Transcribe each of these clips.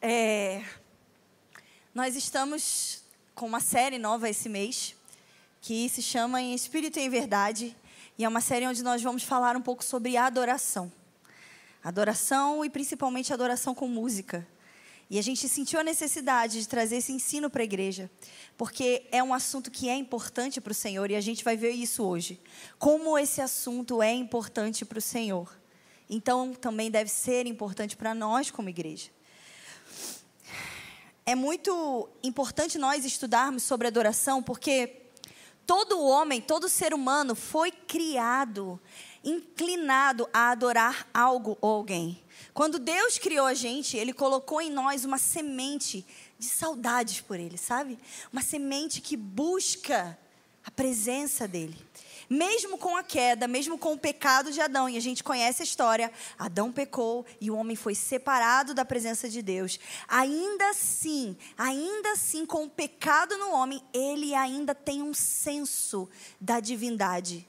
É, nós estamos com uma série nova esse mês, que se chama Em Espírito e em Verdade, e é uma série onde nós vamos falar um pouco sobre adoração. Adoração e principalmente adoração com música. E a gente sentiu a necessidade de trazer esse ensino para a igreja, porque é um assunto que é importante para o Senhor e a gente vai ver isso hoje. Como esse assunto é importante para o Senhor. Então, também deve ser importante para nós como igreja. É muito importante nós estudarmos sobre adoração, porque todo homem, todo ser humano foi criado inclinado a adorar algo ou alguém. Quando Deus criou a gente, Ele colocou em nós uma semente de saudades por Ele, sabe? Uma semente que busca a presença dEle. Mesmo com a queda, mesmo com o pecado de Adão, e a gente conhece a história, Adão pecou e o homem foi separado da presença de Deus. Ainda assim, ainda assim, com o pecado no homem, ele ainda tem um senso da divindade.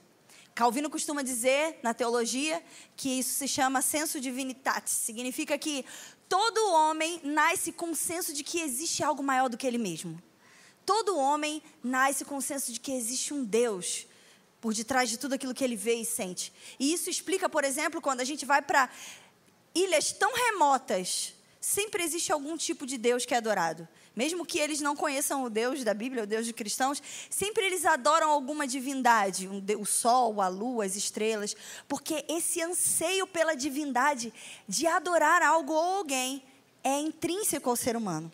Calvino costuma dizer na teologia que isso se chama senso divinitatis. Significa que todo homem nasce com o senso de que existe algo maior do que ele mesmo. Todo homem nasce com o senso de que existe um Deus por detrás de tudo aquilo que ele vê e sente. E isso explica, por exemplo, quando a gente vai para ilhas tão remotas, sempre existe algum tipo de Deus que é adorado. Mesmo que eles não conheçam o Deus da Bíblia, o Deus de cristãos, sempre eles adoram alguma divindade, o sol, a lua, as estrelas, porque esse anseio pela divindade de adorar algo ou alguém é intrínseco ao ser humano.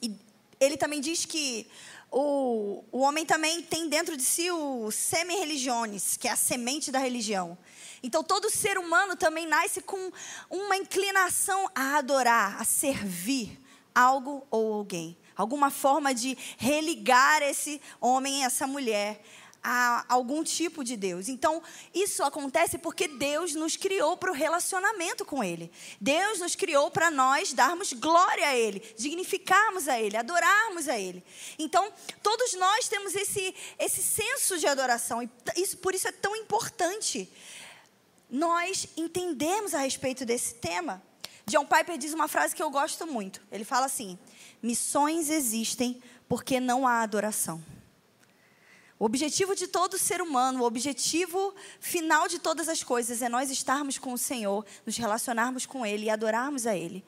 E ele também diz que o, o homem também tem dentro de si o semi-religiones, que é a semente da religião. Então, todo ser humano também nasce com uma inclinação a adorar, a servir algo ou alguém. Alguma forma de religar esse homem, essa mulher a algum tipo de Deus. Então, isso acontece porque Deus nos criou para o relacionamento com Ele. Deus nos criou para nós darmos glória a Ele, dignificarmos a Ele, adorarmos a Ele. Então, todos nós temos esse, esse senso de adoração e isso, por isso é tão importante nós entendemos a respeito desse tema. John Piper diz uma frase que eu gosto muito. Ele fala assim: missões existem porque não há adoração. O objetivo de todo ser humano, o objetivo final de todas as coisas é nós estarmos com o Senhor, nos relacionarmos com Ele e adorarmos a Ele.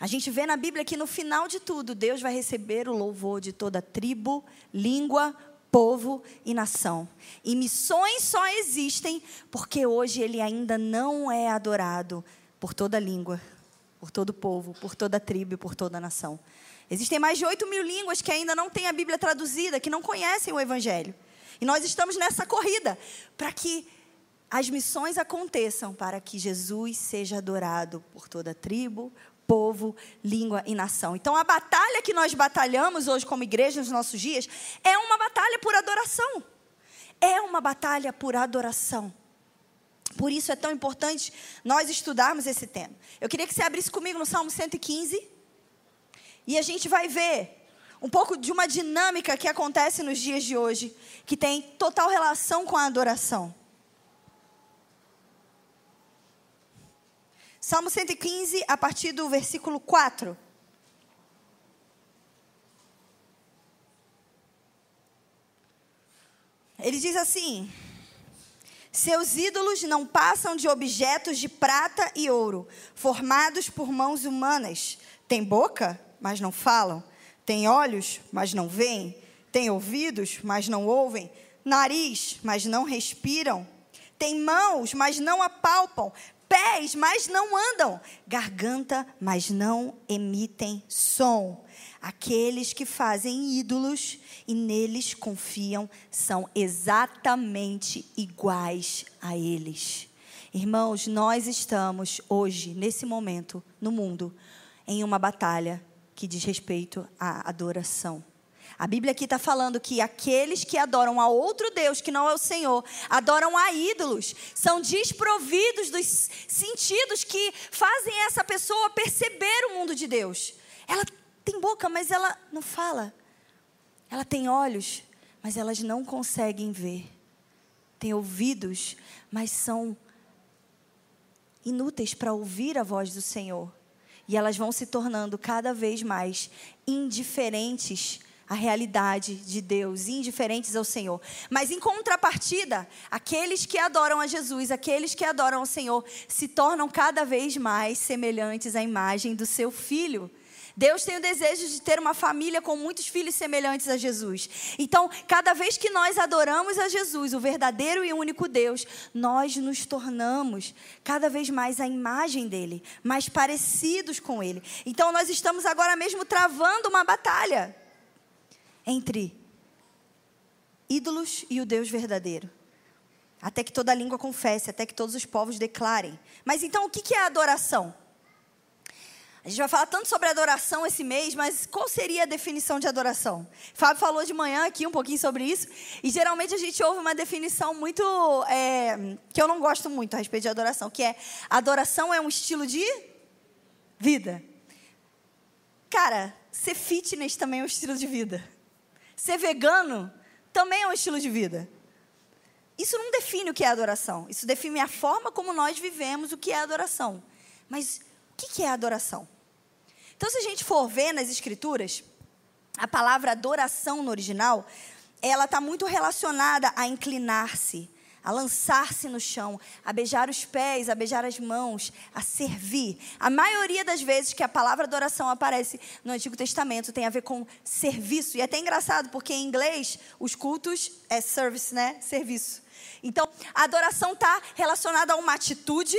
A gente vê na Bíblia que no final de tudo, Deus vai receber o louvor de toda tribo, língua, povo e nação. E missões só existem porque hoje ele ainda não é adorado por toda língua, por todo povo, por toda tribo e por toda nação. Existem mais de 8 mil línguas que ainda não têm a Bíblia traduzida, que não conhecem o Evangelho. E nós estamos nessa corrida para que as missões aconteçam, para que Jesus seja adorado por toda tribo, povo, língua e nação. Então, a batalha que nós batalhamos hoje como igreja nos nossos dias é uma batalha por adoração. É uma batalha por adoração. Por isso é tão importante nós estudarmos esse tema. Eu queria que você abrisse comigo no Salmo 115 e a gente vai ver um pouco de uma dinâmica que acontece nos dias de hoje, que tem total relação com a adoração. Salmo 115, a partir do versículo 4. Ele diz assim: Seus ídolos não passam de objetos de prata e ouro, formados por mãos humanas. Tem boca, mas não falam. Tem olhos, mas não veem. Tem ouvidos, mas não ouvem. Nariz, mas não respiram. Tem mãos, mas não apalpam pés, mas não andam, garganta, mas não emitem som. Aqueles que fazem ídolos e neles confiam são exatamente iguais a eles. Irmãos, nós estamos hoje, nesse momento, no mundo, em uma batalha que diz respeito à adoração. A Bíblia aqui está falando que aqueles que adoram a outro Deus, que não é o Senhor, adoram a ídolos, são desprovidos dos sentidos que fazem essa pessoa perceber o mundo de Deus. Ela tem boca, mas ela não fala. Ela tem olhos, mas elas não conseguem ver. têm ouvidos, mas são inúteis para ouvir a voz do Senhor. E elas vão se tornando cada vez mais indiferentes à realidade de Deus, indiferentes ao Senhor. Mas em contrapartida, aqueles que adoram a Jesus, aqueles que adoram ao Senhor, se tornam cada vez mais semelhantes à imagem do seu filho. Deus tem o desejo de ter uma família com muitos filhos semelhantes a Jesus. Então, cada vez que nós adoramos a Jesus, o verdadeiro e único Deus, nós nos tornamos cada vez mais a imagem dele, mais parecidos com ele. Então, nós estamos agora mesmo travando uma batalha entre ídolos e o Deus verdadeiro. Até que toda língua confesse, até que todos os povos declarem. Mas então, o que é adoração? A gente vai falar tanto sobre adoração esse mês, mas qual seria a definição de adoração? Fábio falou de manhã aqui um pouquinho sobre isso, e geralmente a gente ouve uma definição muito. É, que eu não gosto muito a respeito de adoração, que é: adoração é um estilo de vida. Cara, ser fitness também é um estilo de vida. Ser vegano também é um estilo de vida. Isso não define o que é adoração, isso define a forma como nós vivemos o que é adoração. Mas o que é adoração? Então, se a gente for ver nas escrituras, a palavra adoração no original, ela está muito relacionada a inclinar-se, a lançar-se no chão, a beijar os pés, a beijar as mãos, a servir. A maioria das vezes que a palavra adoração aparece no Antigo Testamento tem a ver com serviço. E é até engraçado, porque em inglês os cultos é service, né? Serviço. Então, a adoração está relacionada a uma atitude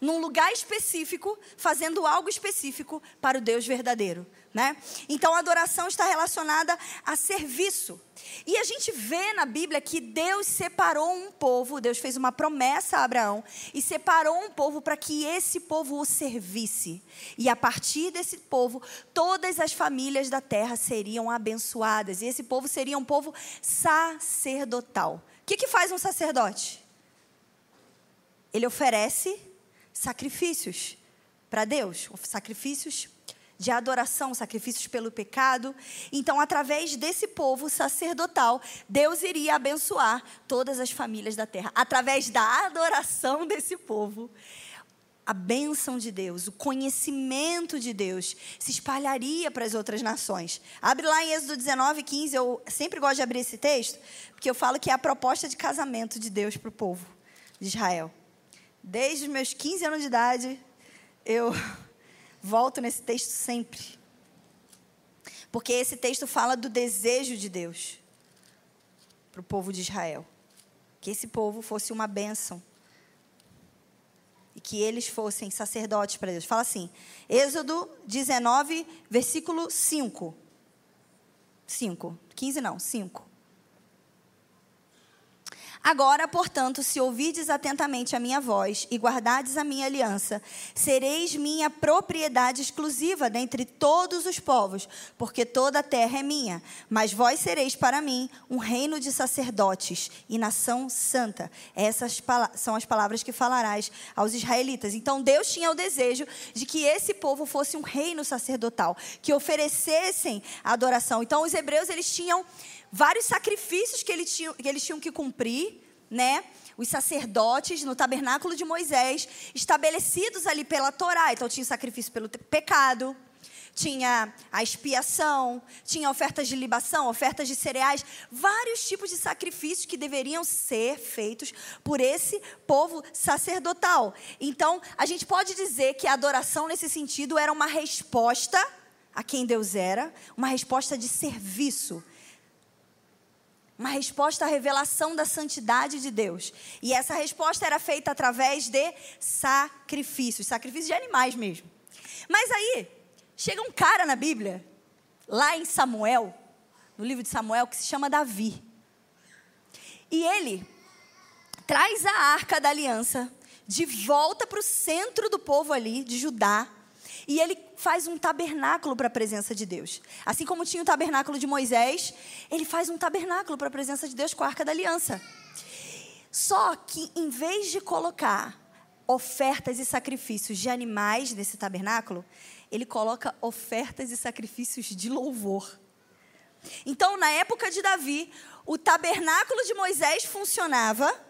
num lugar específico, fazendo algo específico para o Deus verdadeiro. Né? Então a adoração está relacionada a serviço. E a gente vê na Bíblia que Deus separou um povo, Deus fez uma promessa a Abraão e separou um povo para que esse povo o servisse. E a partir desse povo, todas as famílias da terra seriam abençoadas. E esse povo seria um povo sacerdotal. O que, que faz um sacerdote? Ele oferece sacrifícios para Deus, sacrifícios de adoração, sacrifícios pelo pecado. Então, através desse povo sacerdotal, Deus iria abençoar todas as famílias da terra. Através da adoração desse povo, a bênção de Deus, o conhecimento de Deus se espalharia para as outras nações. Abre lá em Êxodo 19, 15. Eu sempre gosto de abrir esse texto, porque eu falo que é a proposta de casamento de Deus para o povo de Israel. Desde os meus 15 anos de idade, eu volto nesse texto sempre. Porque esse texto fala do desejo de Deus para o povo de Israel. Que esse povo fosse uma bênção. E que eles fossem sacerdotes para Deus. Fala assim, Êxodo 19, versículo 5. 5. 15 não, 5. Agora, portanto, se ouvides atentamente a minha voz e guardardes a minha aliança, sereis minha propriedade exclusiva dentre todos os povos, porque toda a terra é minha. Mas vós sereis para mim um reino de sacerdotes e nação santa. Essas são as palavras que falarás aos israelitas. Então, Deus tinha o desejo de que esse povo fosse um reino sacerdotal, que oferecessem adoração. Então, os hebreus eles tinham vários sacrifícios que eles tinham que, eles tinham que cumprir, né? Os sacerdotes no tabernáculo de Moisés, estabelecidos ali pela Torá. Então, tinha o sacrifício pelo pecado, tinha a expiação, tinha ofertas de libação, ofertas de cereais, vários tipos de sacrifícios que deveriam ser feitos por esse povo sacerdotal. Então, a gente pode dizer que a adoração nesse sentido era uma resposta a quem Deus era, uma resposta de serviço uma resposta à revelação da santidade de Deus. E essa resposta era feita através de sacrifícios, sacrifícios de animais mesmo. Mas aí, chega um cara na Bíblia, lá em Samuel, no livro de Samuel, que se chama Davi. E ele traz a arca da aliança de volta para o centro do povo ali, de Judá. E ele faz um tabernáculo para a presença de Deus. Assim como tinha o tabernáculo de Moisés, ele faz um tabernáculo para a presença de Deus com a arca da aliança. Só que, em vez de colocar ofertas e sacrifícios de animais nesse tabernáculo, ele coloca ofertas e sacrifícios de louvor. Então, na época de Davi, o tabernáculo de Moisés funcionava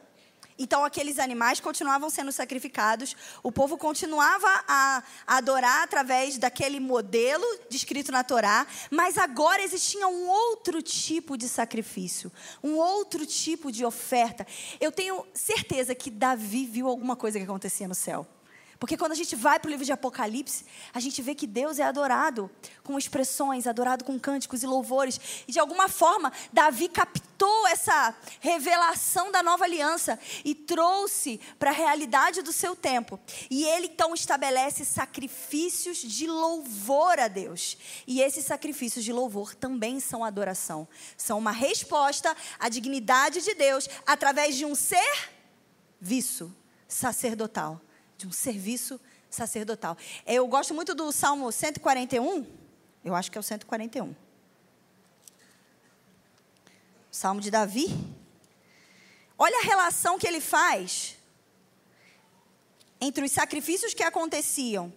Então, aqueles animais continuavam sendo sacrificados, o povo continuava a adorar através daquele modelo descrito na Torá, mas agora existia um outro tipo de sacrifício, um outro tipo de oferta. Eu tenho certeza que Davi viu alguma coisa que acontecia no céu. Porque quando a gente vai para o livro de Apocalipse, a gente vê que Deus é adorado com expressões, adorado com cânticos e louvores. E de alguma forma, Davi captou essa revelação da nova aliança e trouxe para a realidade do seu tempo. E ele então estabelece sacrifícios de louvor a Deus. E esses sacrifícios de louvor também são adoração. São uma resposta à dignidade de Deus através de um serviço sacerdotal de um serviço sacerdotal. Eu gosto muito do Salmo 141, eu acho que é o 141. Salmo de Davi. Olha a relação que ele faz entre os sacrifícios que aconteciam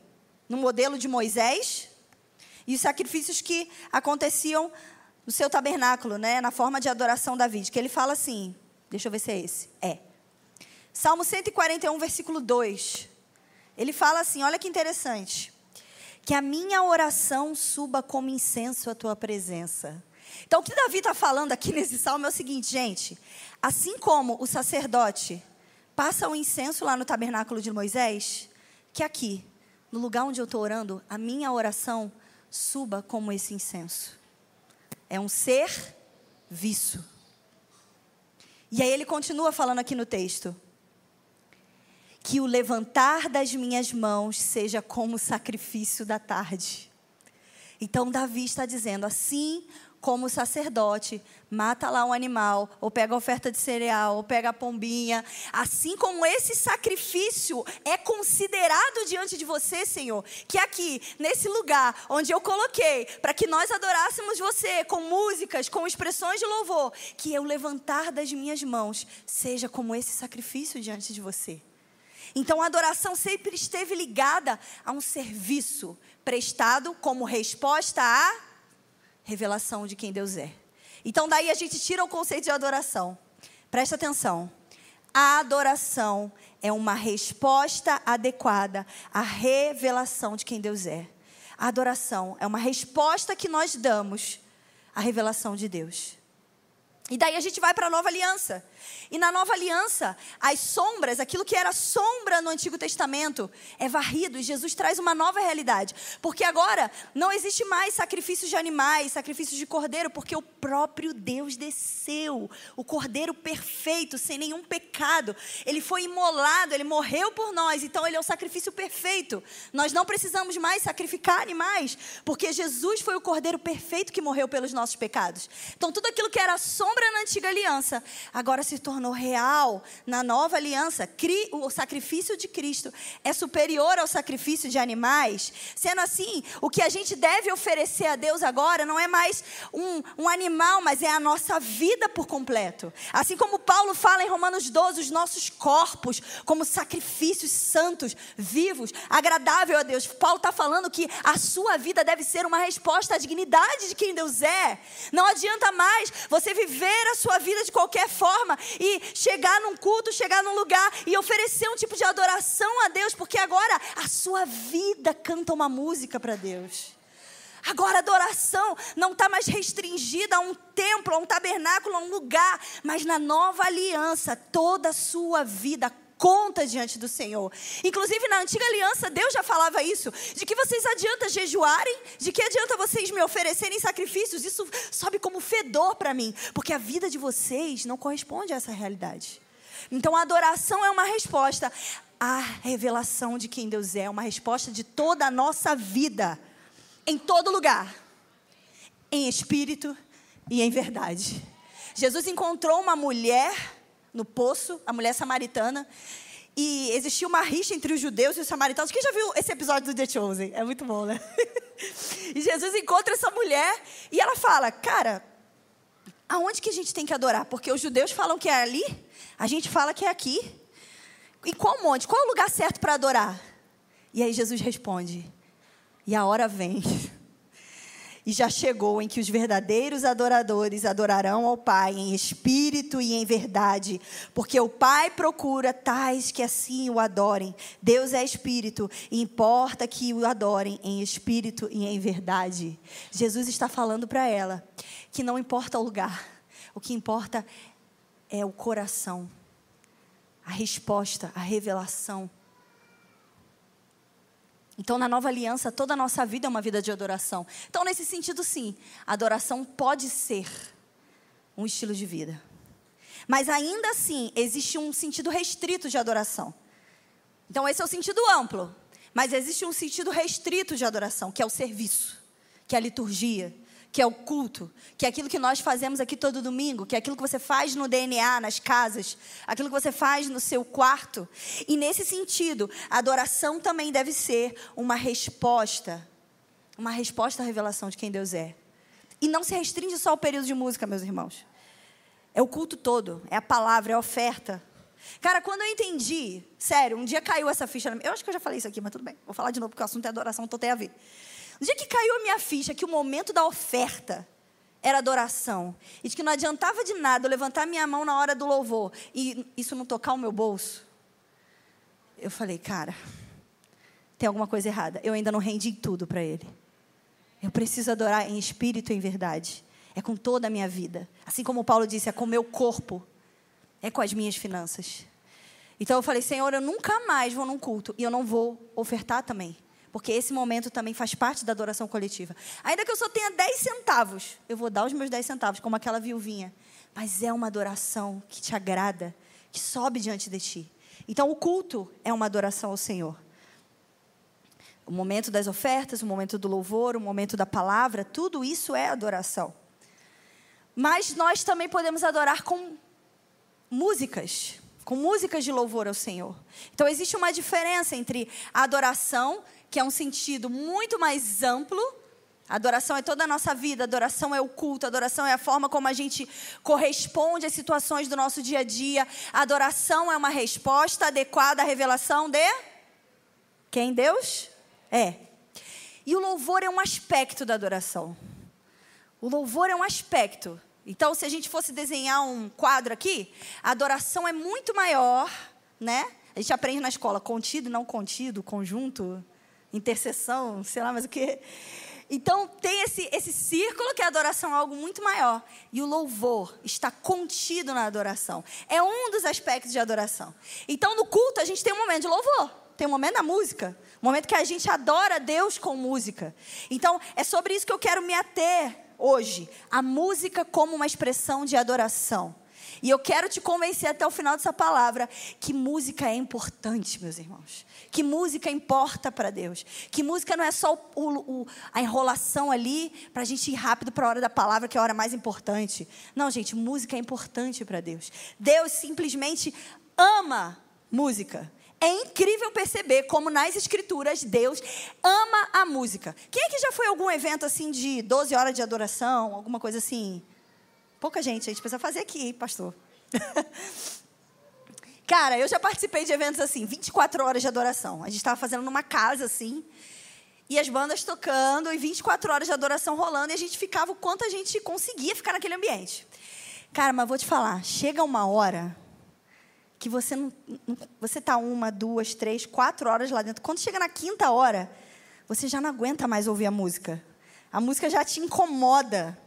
no modelo de Moisés e os sacrifícios que aconteciam no seu tabernáculo, né, na forma de adoração Davi. Que ele fala assim, deixa eu ver se é esse. É. Salmo 141, versículo 2. Ele fala assim: olha que interessante. Que a minha oração suba como incenso à tua presença. Então, o que Davi está falando aqui nesse salmo é o seguinte, gente. Assim como o sacerdote passa o incenso lá no tabernáculo de Moisés, que aqui, no lugar onde eu estou orando, a minha oração suba como esse incenso. É um ser visto. E aí ele continua falando aqui no texto que o levantar das minhas mãos seja como o sacrifício da tarde. Então, Davi está dizendo: assim como o sacerdote mata lá um animal, ou pega a oferta de cereal, ou pega a pombinha, assim como esse sacrifício é considerado diante de você, Senhor, que aqui, nesse lugar onde eu coloquei, para que nós adorássemos você com músicas, com expressões de louvor, que eu levantar das minhas mãos seja como esse sacrifício diante de você. Então a adoração sempre esteve ligada a um serviço prestado como resposta à revelação de quem Deus é. Então daí a gente tira o conceito de adoração. Presta atenção. A adoração é uma resposta adequada à revelação de quem Deus é. A adoração é uma resposta que nós damos à revelação de Deus. E daí a gente vai para a nova aliança. E na nova aliança, as sombras, aquilo que era sombra no Antigo Testamento, é varrido e Jesus traz uma nova realidade. Porque agora não existe mais sacrifícios de animais, sacrifícios de cordeiro, porque o próprio Deus desceu, o cordeiro perfeito, sem nenhum pecado. Ele foi imolado, ele morreu por nós, então ele é o sacrifício perfeito. Nós não precisamos mais sacrificar animais, porque Jesus foi o cordeiro perfeito que morreu pelos nossos pecados. Então tudo aquilo que era sombra na antiga aliança, agora se tornou tornou real na nova aliança, o sacrifício de Cristo é superior ao sacrifício de animais. Sendo assim, o que a gente deve oferecer a Deus agora não é mais um, um animal, mas é a nossa vida por completo. Assim como Paulo fala em Romanos 12, os nossos corpos como sacrifícios santos, vivos, agradável a Deus. Paulo está falando que a sua vida deve ser uma resposta à dignidade de quem Deus é. Não adianta mais você viver a sua vida de qualquer forma e chegar num culto, chegar num lugar e oferecer um tipo de adoração a Deus, porque agora a sua vida canta uma música para Deus. Agora a adoração não está mais restringida a um templo, a um tabernáculo, a um lugar, mas na nova aliança, toda a sua vida conta diante do Senhor. Inclusive na antiga aliança, Deus já falava isso: de que vocês adianta jejuarem, de que adianta vocês me oferecerem sacrifícios. Isso sobe como fedor para mim, porque a vida de vocês não corresponde a essa realidade. Então a adoração é uma resposta à revelação de quem Deus é, uma resposta de toda a nossa vida, em todo lugar, em espírito e em verdade. Jesus encontrou uma mulher no poço, a mulher samaritana. E existia uma rixa entre os judeus e os samaritanos. Quem já viu esse episódio do The Chosen? É muito bom, né? e Jesus encontra essa mulher e ela fala: Cara, aonde que a gente tem que adorar? Porque os judeus falam que é ali, a gente fala que é aqui. E qual monte? Qual é o lugar certo para adorar? E aí Jesus responde: E a hora vem e já chegou em que os verdadeiros adoradores adorarão ao Pai em espírito e em verdade, porque o Pai procura tais que assim o adorem. Deus é espírito e importa que o adorem em espírito e em verdade. Jesus está falando para ela que não importa o lugar, o que importa é o coração, a resposta, a revelação. Então, na nova aliança, toda a nossa vida é uma vida de adoração. Então, nesse sentido, sim, adoração pode ser um estilo de vida. Mas ainda assim, existe um sentido restrito de adoração. Então, esse é o sentido amplo. Mas existe um sentido restrito de adoração, que é o serviço, que é a liturgia, que é o culto, que é aquilo que nós fazemos aqui todo domingo, que é aquilo que você faz no DNA, nas casas, aquilo que você faz no seu quarto. E nesse sentido, a adoração também deve ser uma resposta, uma resposta à revelação de quem Deus é. E não se restringe só ao período de música, meus irmãos. É o culto todo, é a palavra, é a oferta. Cara, quando eu entendi, sério, um dia caiu essa ficha. Eu acho que eu já falei isso aqui, mas tudo bem. Vou falar de novo porque o assunto é adoração, então tem a ver. No dia que caiu a minha ficha que o momento da oferta era adoração, e de que não adiantava de nada eu levantar minha mão na hora do louvor e isso não tocar o meu bolso, eu falei, cara, tem alguma coisa errada. Eu ainda não rendi tudo para Ele. Eu preciso adorar em espírito e em verdade. É com toda a minha vida. Assim como Paulo disse, é com o meu corpo. É com as minhas finanças. Então eu falei, Senhor, eu nunca mais vou num culto e eu não vou ofertar também. Porque esse momento também faz parte da adoração coletiva. Ainda que eu só tenha 10 centavos, eu vou dar os meus 10 centavos, como aquela viuvinha. Mas é uma adoração que te agrada, que sobe diante de ti. Então o culto é uma adoração ao Senhor. O momento das ofertas, o momento do louvor, o momento da palavra, tudo isso é adoração. Mas nós também podemos adorar com músicas, com músicas de louvor ao Senhor. Então existe uma diferença entre a adoração que é um sentido muito mais amplo. adoração é toda a nossa vida, adoração é o culto, adoração é a forma como a gente corresponde às situações do nosso dia a dia. adoração é uma resposta adequada à revelação de quem Deus é. E o louvor é um aspecto da adoração. O louvor é um aspecto. Então, se a gente fosse desenhar um quadro aqui, a adoração é muito maior, né? A gente aprende na escola contido não contido, conjunto, intercessão, sei lá mais o que. Então, tem esse, esse círculo que a adoração é algo muito maior. E o louvor está contido na adoração. É um dos aspectos de adoração. Então, no culto, a gente tem um momento de louvor. Tem um momento da música. Um momento que a gente adora Deus com música. Então, é sobre isso que eu quero me ater hoje. A música como uma expressão de adoração. E eu quero te convencer até o final dessa palavra que música é importante, meus irmãos. Que música importa para Deus. Que música não é só o, o, a enrolação ali para a gente ir rápido para a hora da palavra, que é a hora mais importante. Não, gente, música é importante para Deus. Deus simplesmente ama música. É incrível perceber como nas escrituras Deus ama a música. Quem é que já foi a algum evento assim de 12 horas de adoração, alguma coisa assim? Pouca gente, a gente precisa fazer aqui, pastor. Cara, eu já participei de eventos assim, 24 horas de adoração. A gente estava fazendo numa casa assim, e as bandas tocando, e 24 horas de adoração rolando, e a gente ficava o quanto a gente conseguia ficar naquele ambiente. Cara, mas vou te falar, chega uma hora que você não, você tá uma, duas, três, quatro horas lá dentro. Quando chega na quinta hora, você já não aguenta mais ouvir a música. A música já te incomoda.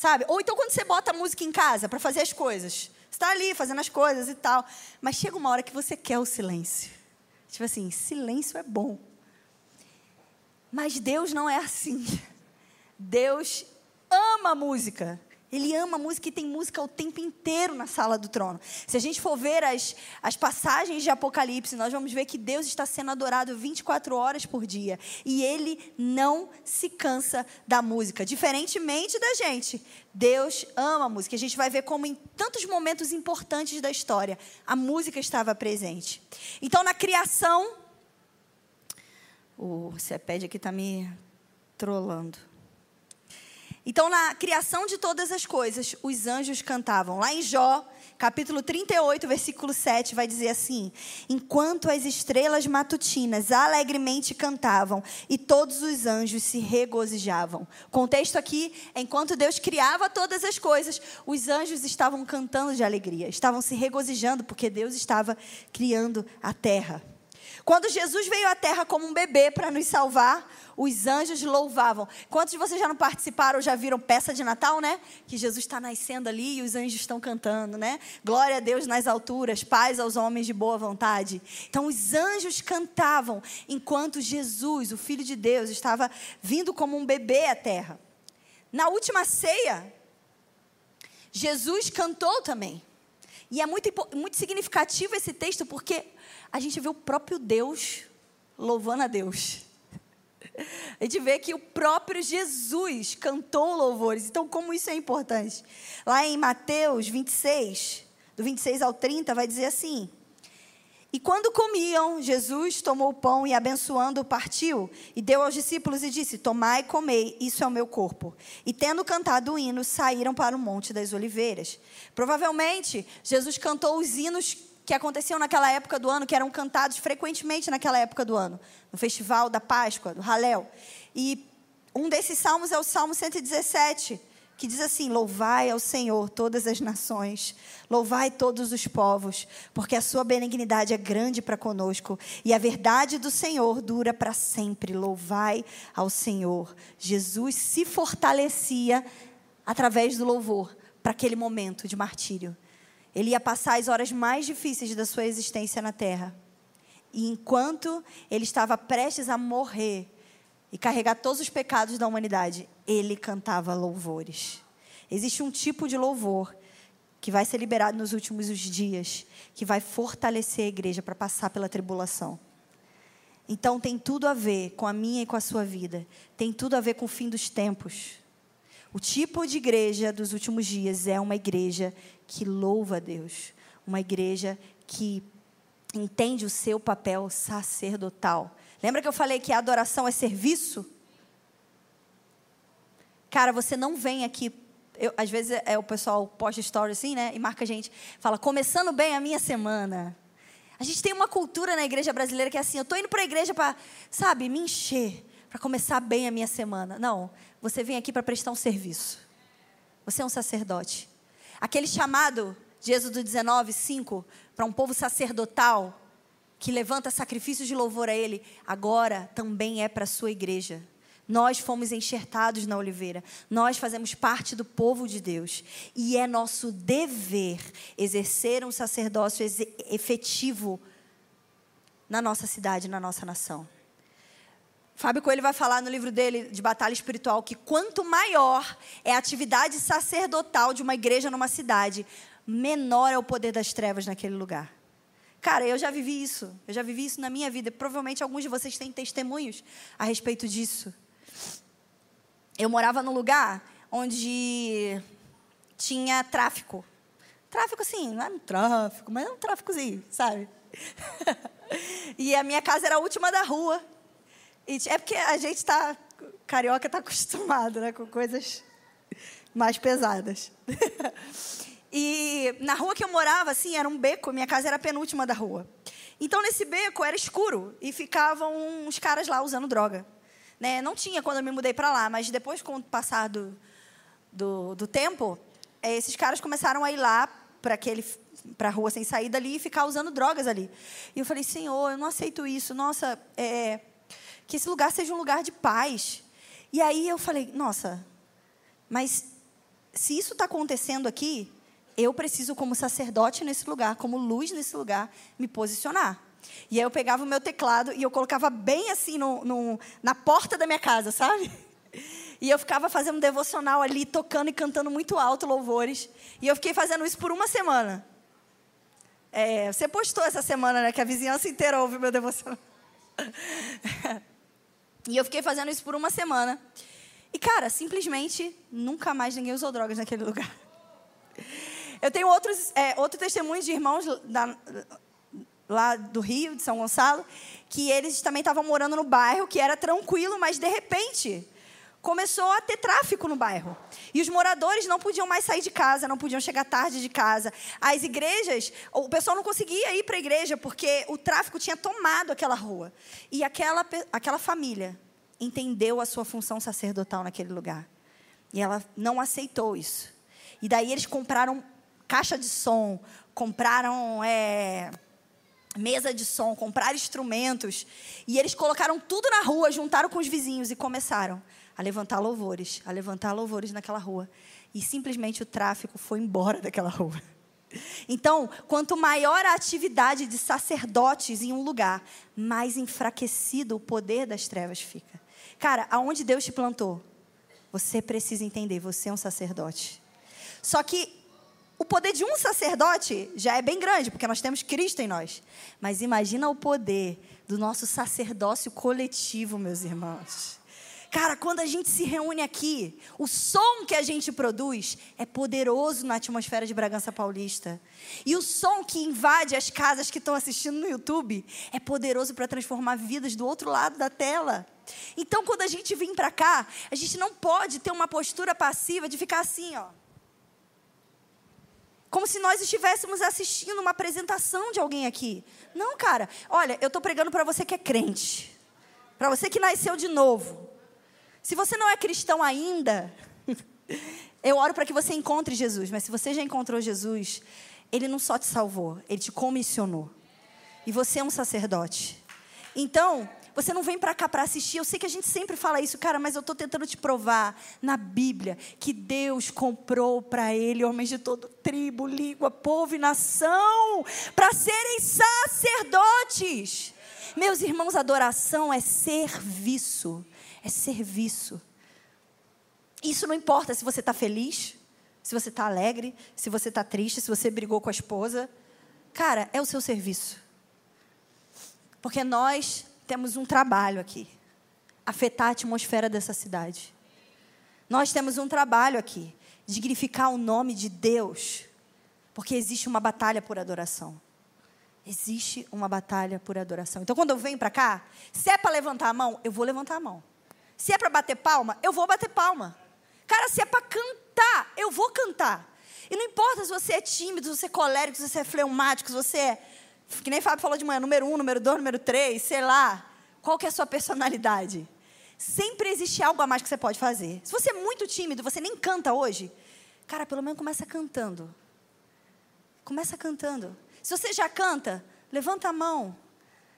Sabe? Ou então quando você bota a música em casa para fazer as coisas. Você está ali fazendo as coisas e tal. Mas chega uma hora que você quer o silêncio. Tipo assim, silêncio é bom. Mas Deus não é assim. Deus ama a música. Ele ama música e tem música o tempo inteiro na sala do trono. Se a gente for ver as, as passagens de Apocalipse, nós vamos ver que Deus está sendo adorado 24 horas por dia. E ele não se cansa da música. Diferentemente da gente, Deus ama a música. A gente vai ver como em tantos momentos importantes da história, a música estava presente. Então, na criação. O Ceped aqui está me trolando. Então, na criação de todas as coisas, os anjos cantavam. Lá em Jó, capítulo 38, versículo 7, vai dizer assim: Enquanto as estrelas matutinas alegremente cantavam e todos os anjos se regozijavam. O contexto aqui é: enquanto Deus criava todas as coisas, os anjos estavam cantando de alegria, estavam se regozijando, porque Deus estava criando a terra. Quando Jesus veio à terra como um bebê para nos salvar, os anjos louvavam. Quantos de vocês já não participaram já viram peça de Natal, né? Que Jesus está nascendo ali e os anjos estão cantando, né? Glória a Deus nas alturas, paz aos homens de boa vontade. Então os anjos cantavam enquanto Jesus, o Filho de Deus, estava vindo como um bebê à terra. Na última ceia, Jesus cantou também. E é muito, muito significativo esse texto porque a gente vê o próprio Deus louvando a Deus. A gente vê que o próprio Jesus cantou louvores. Então, como isso é importante? Lá em Mateus 26, do 26 ao 30, vai dizer assim: E quando comiam, Jesus tomou o pão e, abençoando, partiu e deu aos discípulos e disse: Tomai e comei, isso é o meu corpo. E tendo cantado o hino, saíram para o Monte das Oliveiras. Provavelmente, Jesus cantou os hinos que aconteciam naquela época do ano, que eram cantados frequentemente naquela época do ano, no festival da Páscoa, do Halel. E um desses salmos é o Salmo 117, que diz assim: Louvai ao Senhor todas as nações, louvai todos os povos, porque a sua benignidade é grande para conosco e a verdade do Senhor dura para sempre. Louvai ao Senhor. Jesus se fortalecia através do louvor para aquele momento de martírio. Ele ia passar as horas mais difíceis da sua existência na terra. E enquanto ele estava prestes a morrer e carregar todos os pecados da humanidade, ele cantava louvores. Existe um tipo de louvor que vai ser liberado nos últimos dias, que vai fortalecer a igreja para passar pela tribulação. Então tem tudo a ver com a minha e com a sua vida. Tem tudo a ver com o fim dos tempos. O tipo de igreja dos últimos dias é uma igreja que louva a Deus, uma igreja que entende o seu papel sacerdotal. Lembra que eu falei que a adoração é serviço? Cara, você não vem aqui. Eu, às vezes é, é o pessoal posta story assim, né? E marca a gente. Fala, começando bem a minha semana. A gente tem uma cultura na igreja brasileira que é assim: eu estou indo para a igreja para, sabe, me encher, para começar bem a minha semana. Não, você vem aqui para prestar um serviço. Você é um sacerdote. Aquele chamado de Êxodo 19, 5, para um povo sacerdotal que levanta sacrifícios de louvor a Ele, agora também é para a sua igreja. Nós fomos enxertados na oliveira, nós fazemos parte do povo de Deus e é nosso dever exercer um sacerdócio efetivo na nossa cidade, na nossa nação. Fábio Coelho vai falar no livro dele de Batalha Espiritual que quanto maior é a atividade sacerdotal de uma igreja numa cidade, menor é o poder das trevas naquele lugar. Cara, eu já vivi isso. Eu já vivi isso na minha vida. Provavelmente alguns de vocês têm testemunhos a respeito disso. Eu morava num lugar onde tinha tráfico. Tráfico, assim, não era um tráfico, mas era um tráficozinho, sabe? e a minha casa era a última da rua. E é porque a gente está, carioca está acostumado né, com coisas mais pesadas. e na rua que eu morava, assim, era um beco, minha casa era a penúltima da rua. Então, nesse beco era escuro e ficavam uns caras lá usando droga. Né? Não tinha quando eu me mudei para lá, mas depois, com o passar do, do, do tempo, é, esses caras começaram a ir lá para aquele para a rua sem saída ali e ficar usando drogas ali. E eu falei, Senhor, eu não aceito isso. Nossa, é, que esse lugar seja um lugar de paz. E aí eu falei, nossa, mas se isso está acontecendo aqui, eu preciso, como sacerdote nesse lugar, como luz nesse lugar, me posicionar. E aí eu pegava o meu teclado e eu colocava bem assim no, no, na porta da minha casa, sabe? E eu ficava fazendo um devocional ali, tocando e cantando muito alto louvores. E eu fiquei fazendo isso por uma semana. É, você postou essa semana, né? Que a vizinhança inteira ouve meu devocional. E eu fiquei fazendo isso por uma semana. E, cara, simplesmente nunca mais ninguém usou drogas naquele lugar. Eu tenho outros, é, outro testemunho de irmãos da, lá do Rio, de São Gonçalo, que eles também estavam morando no bairro, que era tranquilo, mas de repente, começou a ter tráfico no bairro. E os moradores não podiam mais sair de casa, não podiam chegar tarde de casa. As igrejas, o pessoal não conseguia ir para a igreja porque o tráfico tinha tomado aquela rua. E aquela, aquela família entendeu a sua função sacerdotal naquele lugar. E ela não aceitou isso. E daí eles compraram caixa de som, compraram é, mesa de som, compraram instrumentos. E eles colocaram tudo na rua, juntaram com os vizinhos e começaram a levantar louvores, a levantar louvores naquela rua. E simplesmente o tráfico foi embora daquela rua. Então, quanto maior a atividade de sacerdotes em um lugar, mais enfraquecido o poder das trevas fica. Cara, aonde Deus te plantou, você precisa entender, você é um sacerdote. Só que o poder de um sacerdote já é bem grande, porque nós temos Cristo em nós. Mas imagina o poder do nosso sacerdócio coletivo, meus irmãos. Cara, quando a gente se reúne aqui, o som que a gente produz é poderoso na atmosfera de Bragança Paulista. E o som que invade as casas que estão assistindo no YouTube é poderoso para transformar vidas do outro lado da tela. Então, quando a gente vem para cá, a gente não pode ter uma postura passiva de ficar assim, ó. Como se nós estivéssemos assistindo uma apresentação de alguém aqui. Não, cara. Olha, eu estou pregando para você que é crente. Para você que nasceu de novo. Se você não é cristão ainda, eu oro para que você encontre Jesus. Mas se você já encontrou Jesus, Ele não só te salvou, Ele te comissionou. E você é um sacerdote. Então, você não vem para cá para assistir. Eu sei que a gente sempre fala isso, cara, mas eu estou tentando te provar na Bíblia que Deus comprou para Ele homens de todo tribo, língua, povo e nação para serem sacerdotes. Meus irmãos, adoração é serviço é serviço. Isso não importa se você está feliz, se você está alegre, se você está triste, se você brigou com a esposa. Cara, é o seu serviço. Porque nós temos um trabalho aqui afetar a atmosfera dessa cidade. Nós temos um trabalho aqui dignificar o nome de Deus, porque existe uma batalha por adoração. Existe uma batalha por adoração. Então, quando eu venho para cá, se é para levantar a mão, eu vou levantar a mão. Se é para bater palma, eu vou bater palma. Cara, se é para cantar, eu vou cantar. E não importa se você é tímido, se você é colérico, se você é fleumático, se você é, que nem Fábio falou de manhã, número um, número dois, número três, sei lá. Qual que é a sua personalidade? Sempre existe algo a mais que você pode fazer. Se você é muito tímido, você nem canta hoje, cara, pelo menos começa cantando. Começa cantando. Se você já canta, levanta a mão.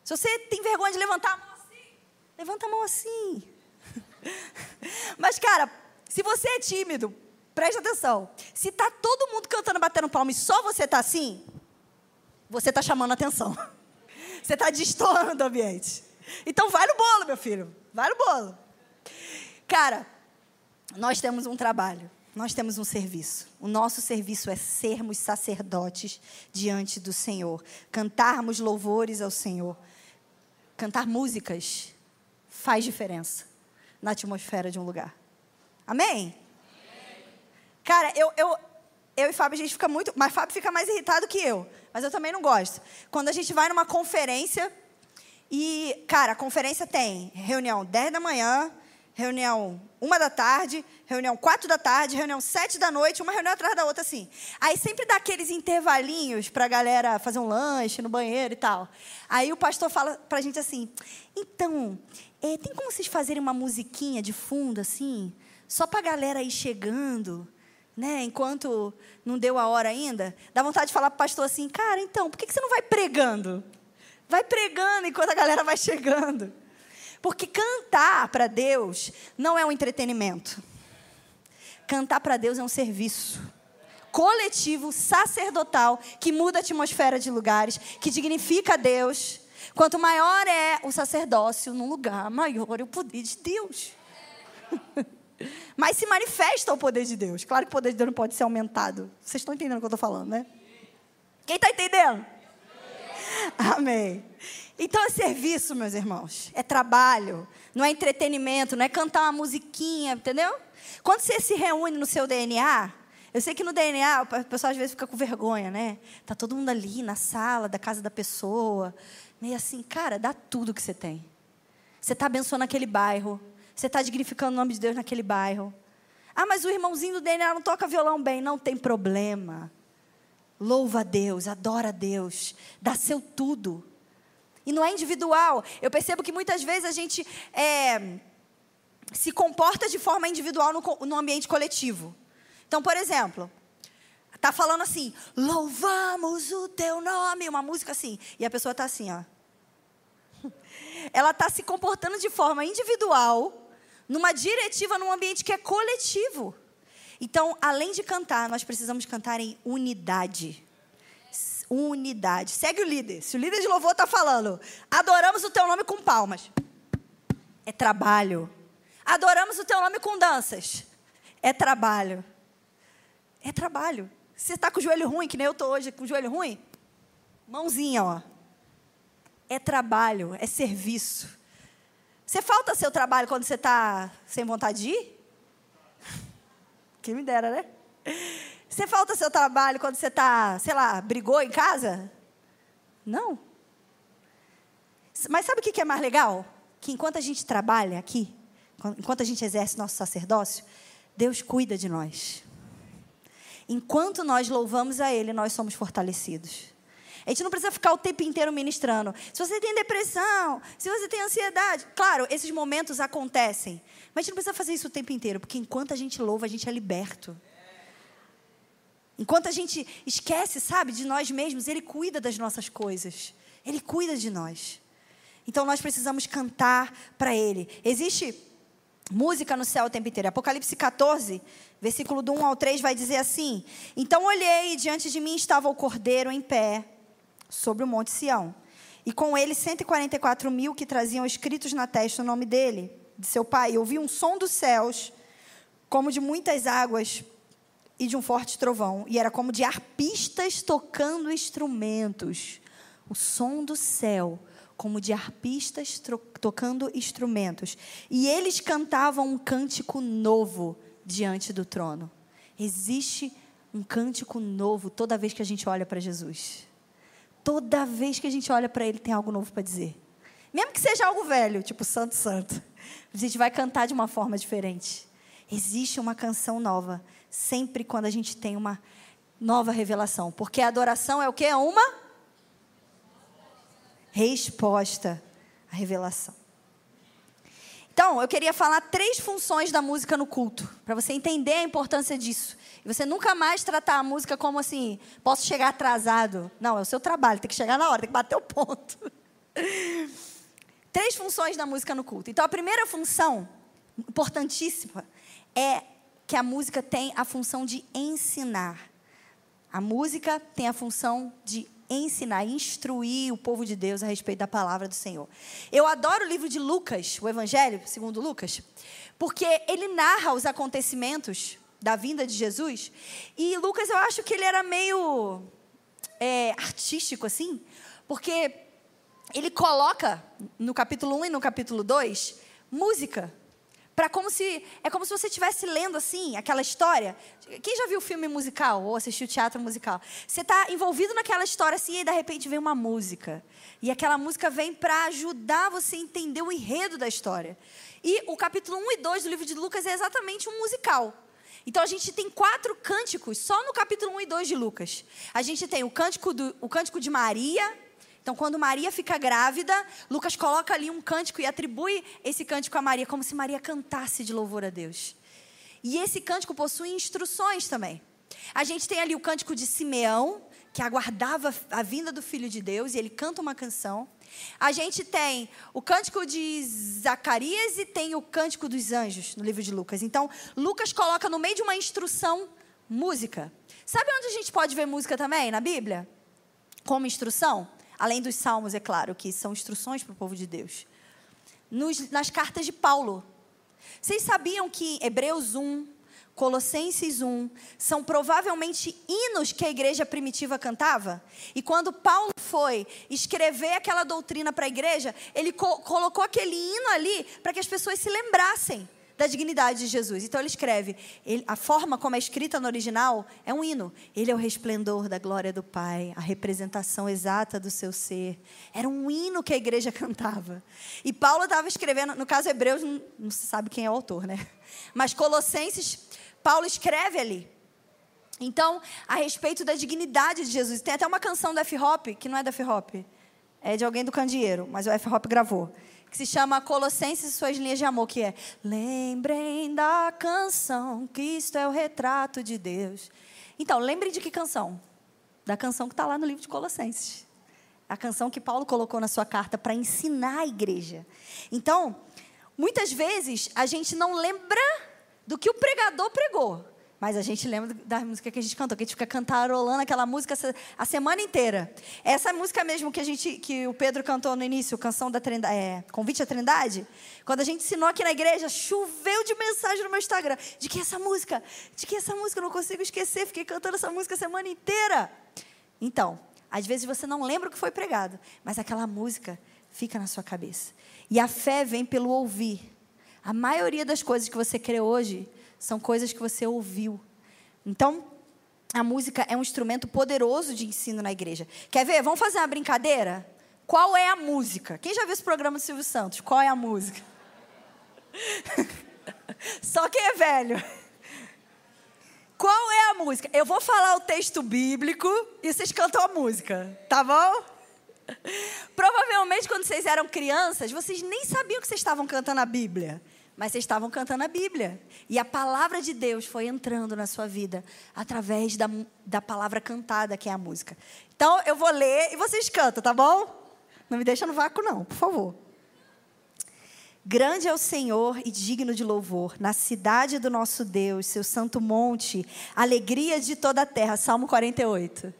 Se você tem vergonha de levantar a mão assim, levanta a mão assim. Mas, cara, se você é tímido, preste atenção. Se tá todo mundo cantando, batendo palma e só você tá assim, você tá chamando atenção. Você tá destoando o ambiente. Então vai no bolo, meu filho. Vai no bolo. Cara, nós temos um trabalho. Nós temos um serviço. O nosso serviço é sermos sacerdotes diante do Senhor, cantarmos louvores ao Senhor. Cantar músicas faz diferença na atmosfera de um lugar. Amém? Amém. Cara, eu, eu, eu e Fábio, a gente fica muito. Mas Fábio fica mais irritado que eu. Mas eu também não gosto. Quando a gente vai numa conferência e, cara, a conferência tem reunião 10 da manhã, reunião uma da tarde, reunião quatro da tarde, reunião sete da noite, uma reunião atrás da outra, assim. Aí sempre dá aqueles intervalinhos para a galera fazer um lanche no banheiro e tal. Aí o pastor fala para a gente assim: então, é, tem como vocês fazerem uma musiquinha de fundo, assim, só para a galera ir chegando, né? Enquanto não deu a hora ainda? Dá vontade de falar para o pastor assim, cara, então, por que você não vai pregando? Vai pregando enquanto a galera vai chegando. Porque cantar para Deus não é um entretenimento. Cantar para Deus é um serviço coletivo, sacerdotal, que muda a atmosfera de lugares, que dignifica Deus Quanto maior é o sacerdócio num lugar, maior é o poder de Deus. Mas se manifesta o poder de Deus. Claro que o poder de Deus não pode ser aumentado. Vocês estão entendendo o que eu estou falando, né? Quem está entendendo? Amém. Então é serviço, meus irmãos. É trabalho. Não é entretenimento. Não é cantar uma musiquinha, entendeu? Quando você se reúne no seu DNA, eu sei que no DNA o pessoal às vezes fica com vergonha, né? Tá todo mundo ali na sala da casa da pessoa meio assim, cara, dá tudo que você tem. Você está abençoando aquele bairro, Você está dignificando o nome de Deus naquele bairro. Ah, mas o irmãozinho do DNA não toca violão bem. Não tem problema. Louva a Deus, adora a Deus, dá seu tudo. E não é individual. Eu percebo que muitas vezes a gente é, se comporta de forma individual no, no ambiente coletivo. Então, por exemplo, tá falando assim, louvamos o teu nome, uma música assim, e a pessoa está assim, ó. Ela está se comportando de forma individual, numa diretiva, num ambiente que é coletivo. Então, além de cantar, nós precisamos cantar em unidade. Unidade. Segue o líder. Se o líder de louvor está falando, adoramos o teu nome com palmas. É trabalho. Adoramos o teu nome com danças. É trabalho. É trabalho. Você está com o joelho ruim, que nem eu estou hoje com o joelho ruim? Mãozinha, ó. É trabalho, é serviço. Você falta seu trabalho quando você está sem vontade de ir? Quem me dera, né? Você falta seu trabalho quando você está, sei lá, brigou em casa? Não. Mas sabe o que é mais legal? Que enquanto a gente trabalha aqui, enquanto a gente exerce nosso sacerdócio, Deus cuida de nós. Enquanto nós louvamos a Ele, nós somos fortalecidos. A gente não precisa ficar o tempo inteiro ministrando. Se você tem depressão, se você tem ansiedade, claro, esses momentos acontecem. Mas a gente não precisa fazer isso o tempo inteiro, porque enquanto a gente louva, a gente é liberto. Enquanto a gente esquece, sabe, de nós mesmos, Ele cuida das nossas coisas. Ele cuida de nós. Então nós precisamos cantar para Ele. Existe música no céu o tempo inteiro. Apocalipse 14, versículo do 1 ao 3 vai dizer assim: Então olhei e diante de mim estava o cordeiro em pé sobre o monte Sião. E com ele 144 mil que traziam escritos na testa o nome dele, de seu pai. Ouvi um som dos céus, como de muitas águas e de um forte trovão. E era como de arpistas tocando instrumentos. O som do céu, como de arpistas tocando instrumentos. E eles cantavam um cântico novo diante do trono. Existe um cântico novo toda vez que a gente olha para Jesus. Toda vez que a gente olha para Ele, tem algo novo para dizer. Mesmo que seja algo velho, tipo Santo Santo, a gente vai cantar de uma forma diferente. Existe uma canção nova, sempre quando a gente tem uma nova revelação. Porque a adoração é o que? É uma resposta à revelação. Então, eu queria falar três funções da música no culto, para você entender a importância disso. E você nunca mais tratar a música como assim, posso chegar atrasado. Não, é o seu trabalho, tem que chegar na hora, tem que bater o ponto. Três funções da música no culto. Então, a primeira função, importantíssima, é que a música tem a função de ensinar. A música tem a função de ensinar, instruir o povo de Deus a respeito da palavra do Senhor. Eu adoro o livro de Lucas, o Evangelho, segundo Lucas, porque ele narra os acontecimentos da vinda de Jesus. E Lucas, eu acho que ele era meio é, artístico, assim, porque ele coloca no capítulo 1 e no capítulo 2 música. Para como se. É como se você estivesse lendo assim, aquela história. Quem já viu filme musical ou assistiu teatro musical? Você está envolvido naquela história assim e de repente vem uma música. E aquela música vem para ajudar você a entender o enredo da história. E o capítulo 1 e 2 do livro de Lucas é exatamente um musical. Então a gente tem quatro cânticos só no capítulo 1 e 2 de Lucas. A gente tem o cântico, do, o cântico de Maria. Então, quando Maria fica grávida, Lucas coloca ali um cântico e atribui esse cântico a Maria, como se Maria cantasse de louvor a Deus. E esse cântico possui instruções também. A gente tem ali o cântico de Simeão, que aguardava a vinda do Filho de Deus, e ele canta uma canção. A gente tem o cântico de Zacarias e tem o cântico dos anjos no livro de Lucas. Então, Lucas coloca no meio de uma instrução música. Sabe onde a gente pode ver música também na Bíblia? Como instrução? Além dos salmos, é claro, que são instruções para o povo de Deus. Nos, nas cartas de Paulo. Vocês sabiam que Hebreus 1, Colossenses 1, são provavelmente hinos que a igreja primitiva cantava. E quando Paulo foi escrever aquela doutrina para a igreja, ele co colocou aquele hino ali para que as pessoas se lembrassem. Da dignidade de Jesus. Então ele escreve, ele, a forma como é escrita no original é um hino. Ele é o resplendor da glória do Pai, a representação exata do seu ser. Era um hino que a igreja cantava. E Paulo estava escrevendo, no caso Hebreus, não, não se sabe quem é o autor, né? Mas Colossenses, Paulo escreve ali. Então, a respeito da dignidade de Jesus. Tem até uma canção da F-Hop, que não é da F-Hop, é de alguém do Candeeiro, mas o F-Hop gravou que se chama Colossenses e suas linhas de amor, que é Lembrem da canção, Cristo é o retrato de Deus. Então, lembrem de que canção? Da canção que está lá no livro de Colossenses. A canção que Paulo colocou na sua carta para ensinar a igreja. Então, muitas vezes a gente não lembra do que o pregador pregou. Mas a gente lembra da música que a gente cantou, que a gente fica cantarolando aquela música a semana inteira. Essa música mesmo que a gente, que o Pedro cantou no início, canção da Trindade, é, Convite à Trindade, quando a gente ensinou aqui na igreja, choveu de mensagem no meu Instagram. De que essa música? De que essa música? Eu não consigo esquecer, fiquei cantando essa música a semana inteira. Então, às vezes você não lembra o que foi pregado, mas aquela música fica na sua cabeça. E a fé vem pelo ouvir. A maioria das coisas que você crê hoje são coisas que você ouviu. Então, a música é um instrumento poderoso de ensino na igreja. Quer ver? Vamos fazer uma brincadeira? Qual é a música? Quem já viu esse programa do Silvio Santos? Qual é a música? Só quem é velho. Qual é a música? Eu vou falar o texto bíblico e vocês cantam a música, tá bom? Provavelmente, quando vocês eram crianças, vocês nem sabiam que vocês estavam cantando a Bíblia mas vocês estavam cantando a Bíblia. E a palavra de Deus foi entrando na sua vida através da, da palavra cantada, que é a música. Então, eu vou ler e vocês cantam, tá bom? Não me deixa no vácuo, não, por favor. Grande é o Senhor e digno de louvor, na cidade do nosso Deus, seu santo monte, alegria de toda a terra. Salmo 48.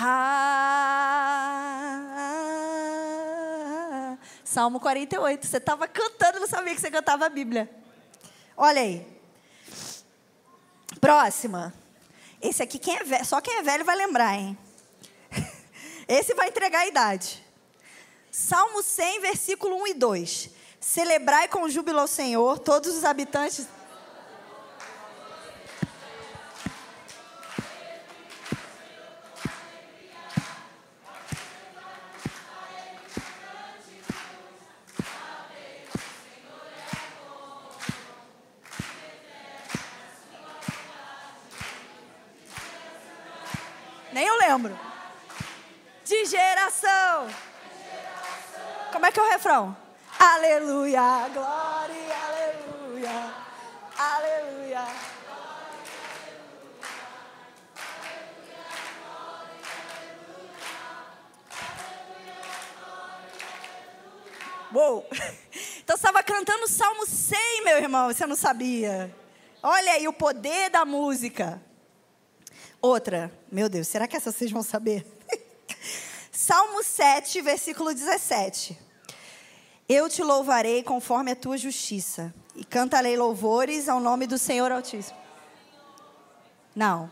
Ah, Salmo 48. Você estava cantando, não sabia que você cantava a Bíblia. Olha aí. Próxima. Esse aqui, quem é velho, só quem é velho vai lembrar, hein? Esse vai entregar a idade. Salmo 100, versículo 1 e 2. Celebrai com júbilo ao Senhor, todos os habitantes Eu lembro. De geração. Como é que é o refrão? Aleluia, glória, aleluia, aleluia. Uou! Então você estava cantando o Salmo 100, meu irmão, você não sabia. Olha aí o poder da música. Outra, meu Deus, será que essa vocês vão saber? Salmo 7, versículo 17. Eu te louvarei conforme a tua justiça, e cantarei louvores ao nome do Senhor Altíssimo. Não.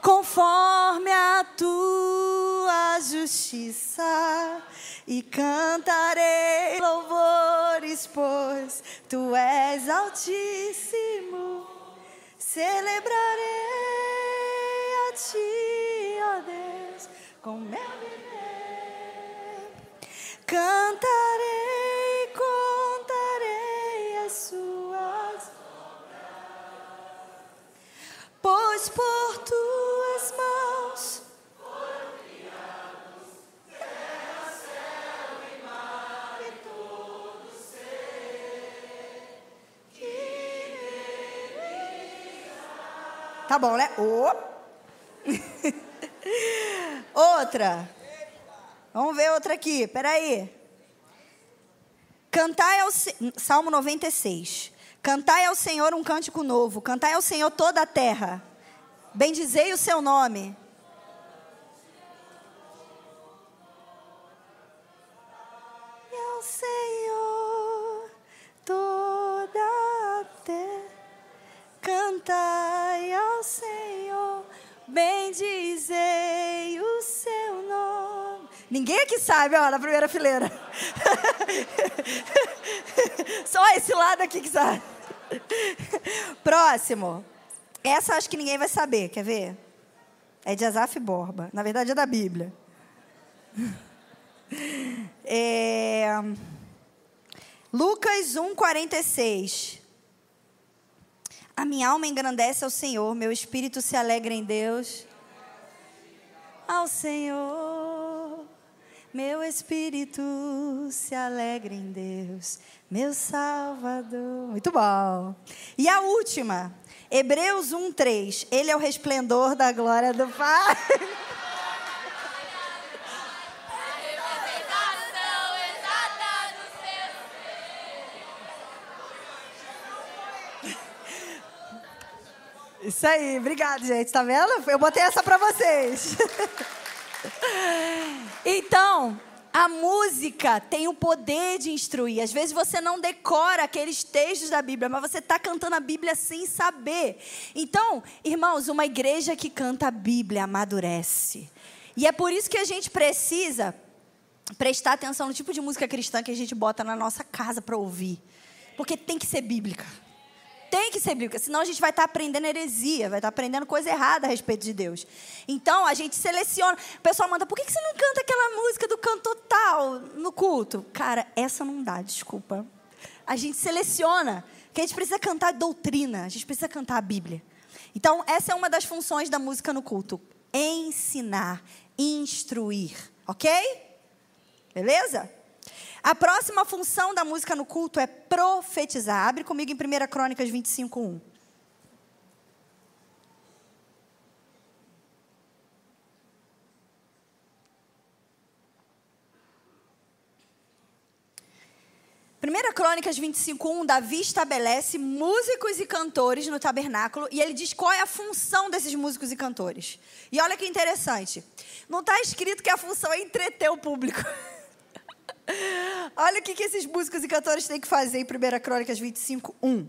Conforme a tua justiça, e cantarei louvores, pois tu és altíssimo. Celebrarei a ti, ó Deus, com meu viver. Cantarei, Tá bom, né? Oh. outra. Vamos ver outra aqui. Peraí. Cantai ao Salmo 96. Cantai ao Senhor um cântico novo. Cantai ao Senhor toda a terra. Bendizei o seu nome. E ao Senhor toda a terra. Cantai bendizei o seu nome. Ninguém aqui sabe, ó, na primeira fileira. Só esse lado aqui que sabe. Próximo. Essa acho que ninguém vai saber, quer ver? É de Asaf Borba. Na verdade é da Bíblia. É... Lucas 1,46. A minha alma engrandece ao Senhor, meu espírito se alegra em Deus. Ao Senhor, meu espírito se alegra em Deus, meu Salvador. Muito bom. E a última, Hebreus 1:3. Ele é o resplendor da glória do Pai. Isso aí, obrigado, gente. Tá vendo? Eu botei essa para vocês. então, a música tem o poder de instruir. Às vezes você não decora aqueles textos da Bíblia, mas você está cantando a Bíblia sem saber. Então, irmãos, uma igreja que canta a Bíblia amadurece. E é por isso que a gente precisa prestar atenção no tipo de música cristã que a gente bota na nossa casa para ouvir. Porque tem que ser bíblica tem que ser bíblica, senão a gente vai estar aprendendo heresia, vai estar aprendendo coisa errada a respeito de Deus. Então a gente seleciona. O pessoal manda, por que você não canta aquela música do canto tal no culto? Cara, essa não dá, desculpa. A gente seleciona, que a gente precisa cantar doutrina, a gente precisa cantar a Bíblia. Então, essa é uma das funções da música no culto: ensinar, instruir, ok? Beleza? A próxima função da música no culto é profetizar. Abre comigo em 1 Crônicas 25, 1. Primeira Crônicas 25:1, Davi estabelece músicos e cantores no tabernáculo e ele diz qual é a função desses músicos e cantores. E olha que interessante. Não está escrito que a função é entreter o público. Olha o que, que esses músicos e cantores têm que fazer em 1 Crônicas 25, 1.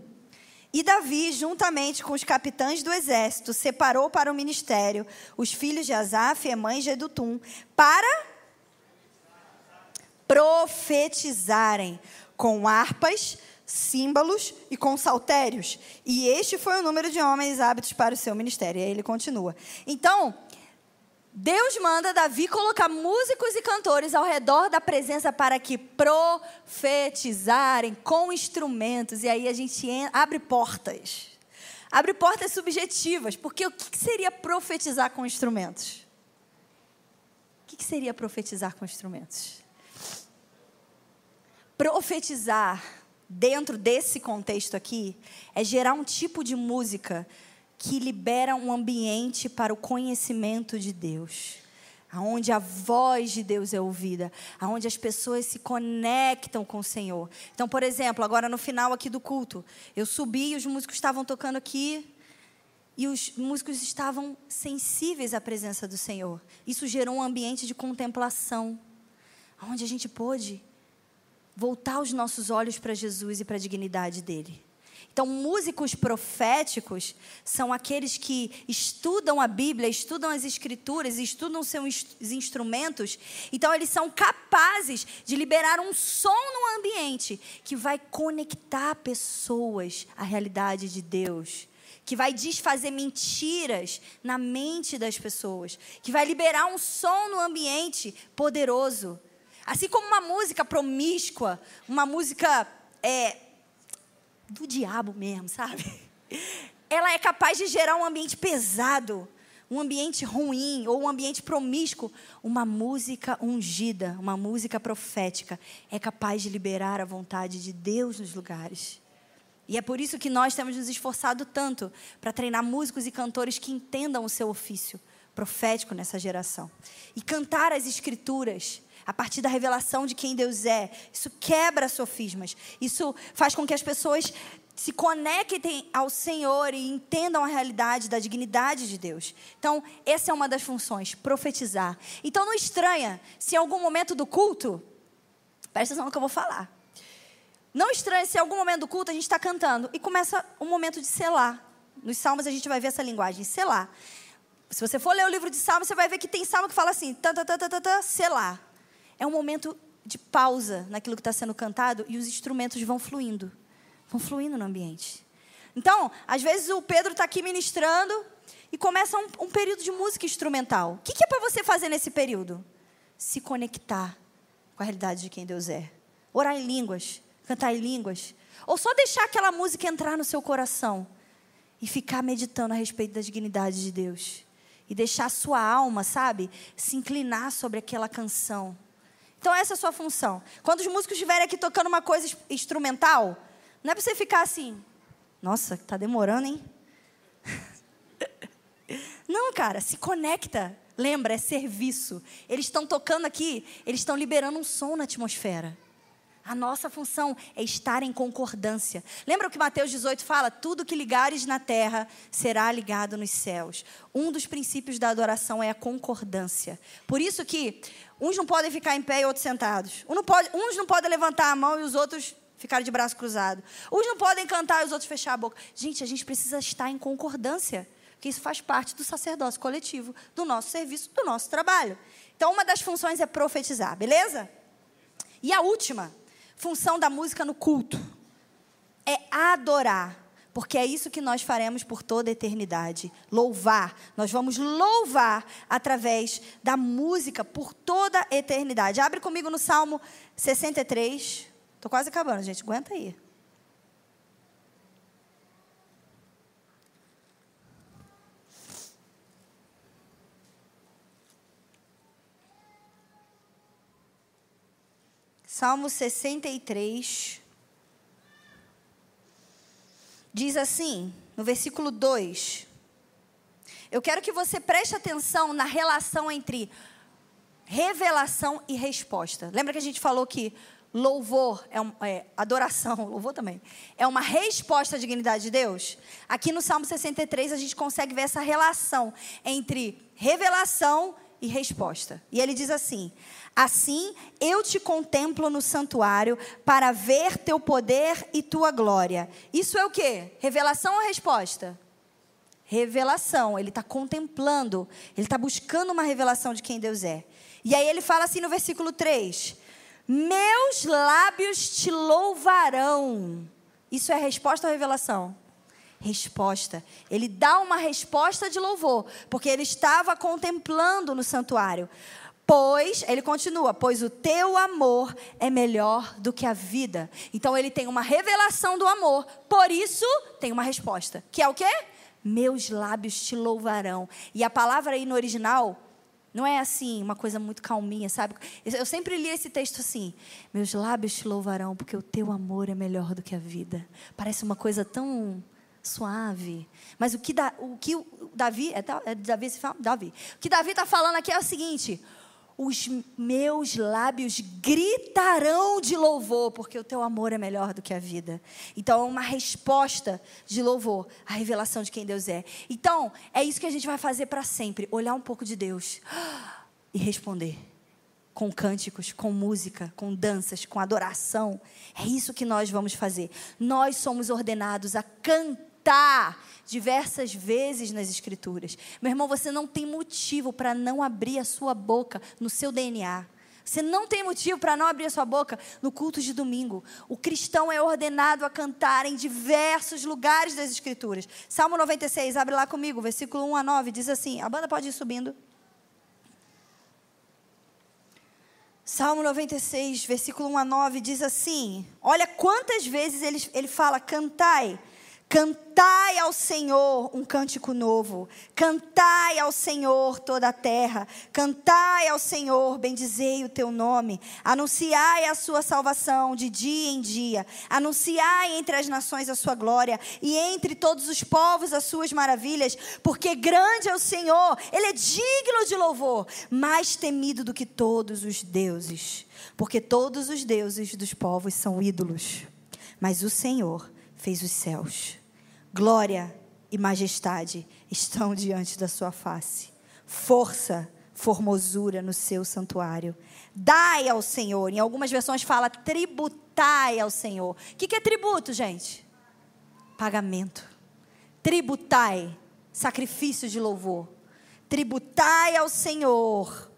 E Davi, juntamente com os capitães do exército, separou para o ministério os filhos de Asaf, Emã e Gedutum, para profetizarem com harpas, símbolos e com saltérios. E este foi o número de homens hábitos para o seu ministério. E aí ele continua. Então, Deus manda Davi colocar músicos e cantores ao redor da presença para que profetizarem com instrumentos. E aí a gente abre portas. Abre portas subjetivas. Porque o que seria profetizar com instrumentos? O que seria profetizar com instrumentos? Profetizar, dentro desse contexto aqui, é gerar um tipo de música que libera um ambiente para o conhecimento de Deus. Aonde a voz de Deus é ouvida, aonde as pessoas se conectam com o Senhor. Então, por exemplo, agora no final aqui do culto, eu subi e os músicos estavam tocando aqui e os músicos estavam sensíveis à presença do Senhor. Isso gerou um ambiente de contemplação, onde a gente pôde voltar os nossos olhos para Jesus e para a dignidade dele. Então, músicos proféticos são aqueles que estudam a Bíblia, estudam as Escrituras, estudam seus instrumentos. Então, eles são capazes de liberar um som no ambiente que vai conectar pessoas à realidade de Deus que vai desfazer mentiras na mente das pessoas, que vai liberar um som no ambiente poderoso. Assim como uma música promíscua, uma música é, do diabo mesmo, sabe? Ela é capaz de gerar um ambiente pesado, um ambiente ruim ou um ambiente promíscuo. Uma música ungida, uma música profética é capaz de liberar a vontade de Deus nos lugares. E é por isso que nós temos nos esforçado tanto para treinar músicos e cantores que entendam o seu ofício profético nessa geração. E cantar as escrituras a partir da revelação de quem Deus é. Isso quebra sofismas. Isso faz com que as pessoas se conectem ao Senhor e entendam a realidade da dignidade de Deus. Então, essa é uma das funções, profetizar. Então, não estranha se em algum momento do culto, presta atenção no que eu vou falar. Não estranha se em algum momento do culto a gente está cantando e começa um momento de selar. Nos salmos a gente vai ver essa linguagem, selar. Se você for ler o livro de salmos, você vai ver que tem salmo que fala assim, selar. É um momento de pausa naquilo que está sendo cantado e os instrumentos vão fluindo. Vão fluindo no ambiente. Então, às vezes o Pedro está aqui ministrando e começa um, um, período de música instrumental. O que, que é para você fazer nesse período? Se conectar com a realidade de quem Deus é. Orar em línguas, cantar em línguas. Ou só deixar aquela música entrar no seu coração e ficar meditando a respeito da dignidade de Deus. E deixar a sua alma, sabe, se inclinar sobre aquela canção. Então, essa é a sua função. Quando os músicos estiverem aqui tocando uma coisa instrumental, não é para você ficar assim, nossa, está demorando, hein? Não, cara, se conecta. Lembra, é serviço. Eles estão tocando aqui, eles estão liberando um som na atmosfera. A nossa função é estar em concordância. Lembra o que Mateus 18 fala? Tudo que ligares na terra será ligado nos céus. Um dos princípios da adoração é a concordância. Por isso que uns não podem ficar em pé e outros sentados. Um não pode, uns não podem levantar a mão e os outros ficarem de braço cruzado. Uns não podem cantar e os outros fechar a boca. Gente, a gente precisa estar em concordância. Porque isso faz parte do sacerdócio coletivo, do nosso serviço, do nosso trabalho. Então, uma das funções é profetizar, beleza? E a última função da música no culto é adorar. Porque é isso que nós faremos por toda a eternidade. Louvar. Nós vamos louvar através da música por toda a eternidade. Abre comigo no Salmo 63. Estou quase acabando, gente. Aguenta aí. Salmo 63. Diz assim, no versículo 2. Eu quero que você preste atenção na relação entre revelação e resposta. Lembra que a gente falou que louvor é, um, é, adoração, louvor também, é uma resposta à dignidade de Deus? Aqui no Salmo 63 a gente consegue ver essa relação entre revelação e resposta. E ele diz assim: Assim eu te contemplo no santuário para ver teu poder e tua glória. Isso é o que? Revelação ou resposta? Revelação. Ele está contemplando, ele está buscando uma revelação de quem Deus é. E aí ele fala assim no versículo 3: Meus lábios te louvarão. Isso é resposta ou revelação? Resposta. Ele dá uma resposta de louvor, porque ele estava contemplando no santuário. Pois, ele continua, pois o teu amor é melhor do que a vida. Então ele tem uma revelação do amor, por isso tem uma resposta, que é o quê? Meus lábios te louvarão. E a palavra aí no original não é assim, uma coisa muito calminha, sabe? Eu sempre li esse texto assim: Meus lábios te louvarão, porque o teu amor é melhor do que a vida. Parece uma coisa tão suave. Mas o que, da, o que Davi, é, é Davi, se fala? Davi. O que Davi está falando aqui é o seguinte: os meus lábios gritarão de louvor, porque o teu amor é melhor do que a vida. Então, é uma resposta de louvor à revelação de quem Deus é. Então, é isso que a gente vai fazer para sempre: olhar um pouco de Deus e responder. Com cânticos, com música, com danças, com adoração. É isso que nós vamos fazer. Nós somos ordenados a cantar diversas vezes nas Escrituras. Meu irmão, você não tem motivo para não abrir a sua boca no seu DNA. Você não tem motivo para não abrir a sua boca no culto de domingo. O cristão é ordenado a cantar em diversos lugares das Escrituras. Salmo 96, abre lá comigo, versículo 1 a 9, diz assim: a banda pode ir subindo. Salmo 96, versículo 1 a 9, diz assim: Olha quantas vezes ele, ele fala: cantai Cantai ao Senhor um cântico novo. Cantai ao Senhor toda a terra. Cantai ao Senhor, bendizei o teu nome. Anunciai a sua salvação de dia em dia. Anunciai entre as nações a sua glória e entre todos os povos as suas maravilhas, porque grande é o Senhor, ele é digno de louvor, mais temido do que todos os deuses, porque todos os deuses dos povos são ídolos, mas o Senhor fez os céus. Glória e majestade estão diante da sua face. Força, formosura no seu santuário. Dai ao Senhor. Em algumas versões fala tributai ao Senhor. O que, que é tributo, gente? Pagamento. Tributai, sacrifício de louvor. Tributai ao Senhor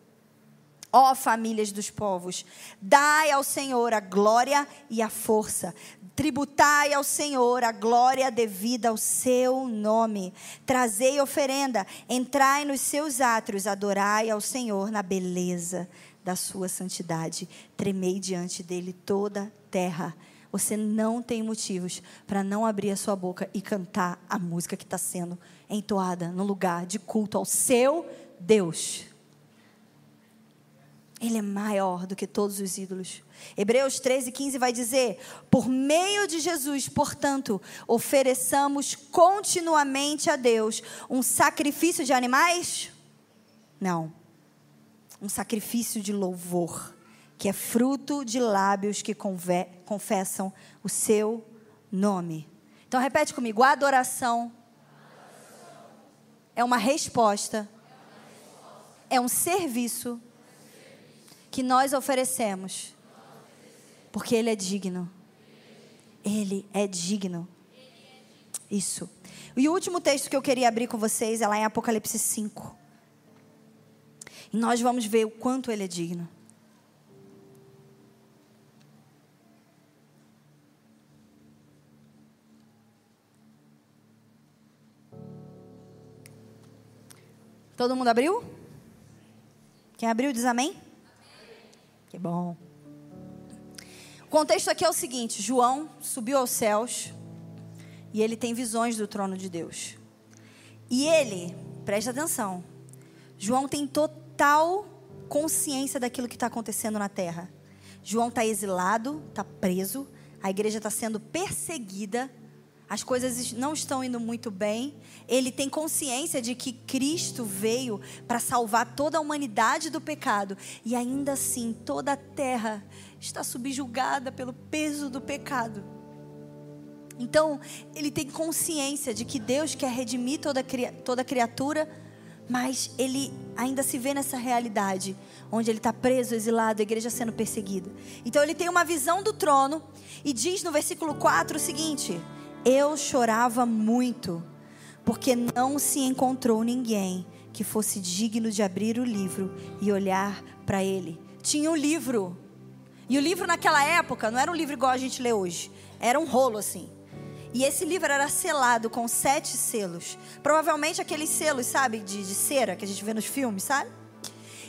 Ó famílias dos povos, dai ao Senhor a glória e a força. Tributai ao Senhor a glória devida ao seu nome. Trazei oferenda, entrai nos seus átrios, adorai ao Senhor na beleza da sua santidade. Tremei diante dele toda a terra. Você não tem motivos para não abrir a sua boca e cantar a música que está sendo entoada no lugar de culto ao seu Deus. Ele é maior do que todos os ídolos. Hebreus 13, 15 vai dizer: Por meio de Jesus, portanto, ofereçamos continuamente a Deus um sacrifício de animais? Não. Um sacrifício de louvor que é fruto de lábios que confessam o seu nome. Então repete comigo: a adoração é uma resposta, é um serviço que nós oferecemos, porque Ele é digno. Ele é digno. Isso. E o último texto que eu queria abrir com vocês é lá em Apocalipse 5. E nós vamos ver o quanto Ele é digno. Todo mundo abriu? Quem abriu diz amém? Que bom. O contexto aqui é o seguinte: João subiu aos céus e ele tem visões do trono de Deus. E ele, presta atenção, João tem total consciência daquilo que está acontecendo na terra. João está exilado, está preso, a igreja está sendo perseguida as coisas não estão indo muito bem. Ele tem consciência de que Cristo veio para salvar toda a humanidade do pecado. E ainda assim, toda a terra está subjugada pelo peso do pecado. Então, ele tem consciência de que Deus quer redimir toda, toda criatura, mas ele ainda se vê nessa realidade, onde ele está preso, exilado, a igreja sendo perseguida. Então, ele tem uma visão do trono e diz no versículo 4 o seguinte eu chorava muito, porque não se encontrou ninguém que fosse digno de abrir o livro e olhar para ele. Tinha um livro. E o livro naquela época não era um livro igual a gente lê hoje. Era um rolo assim. E esse livro era selado com sete selos. Provavelmente aqueles selos, sabe, de, de cera que a gente vê nos filmes, sabe?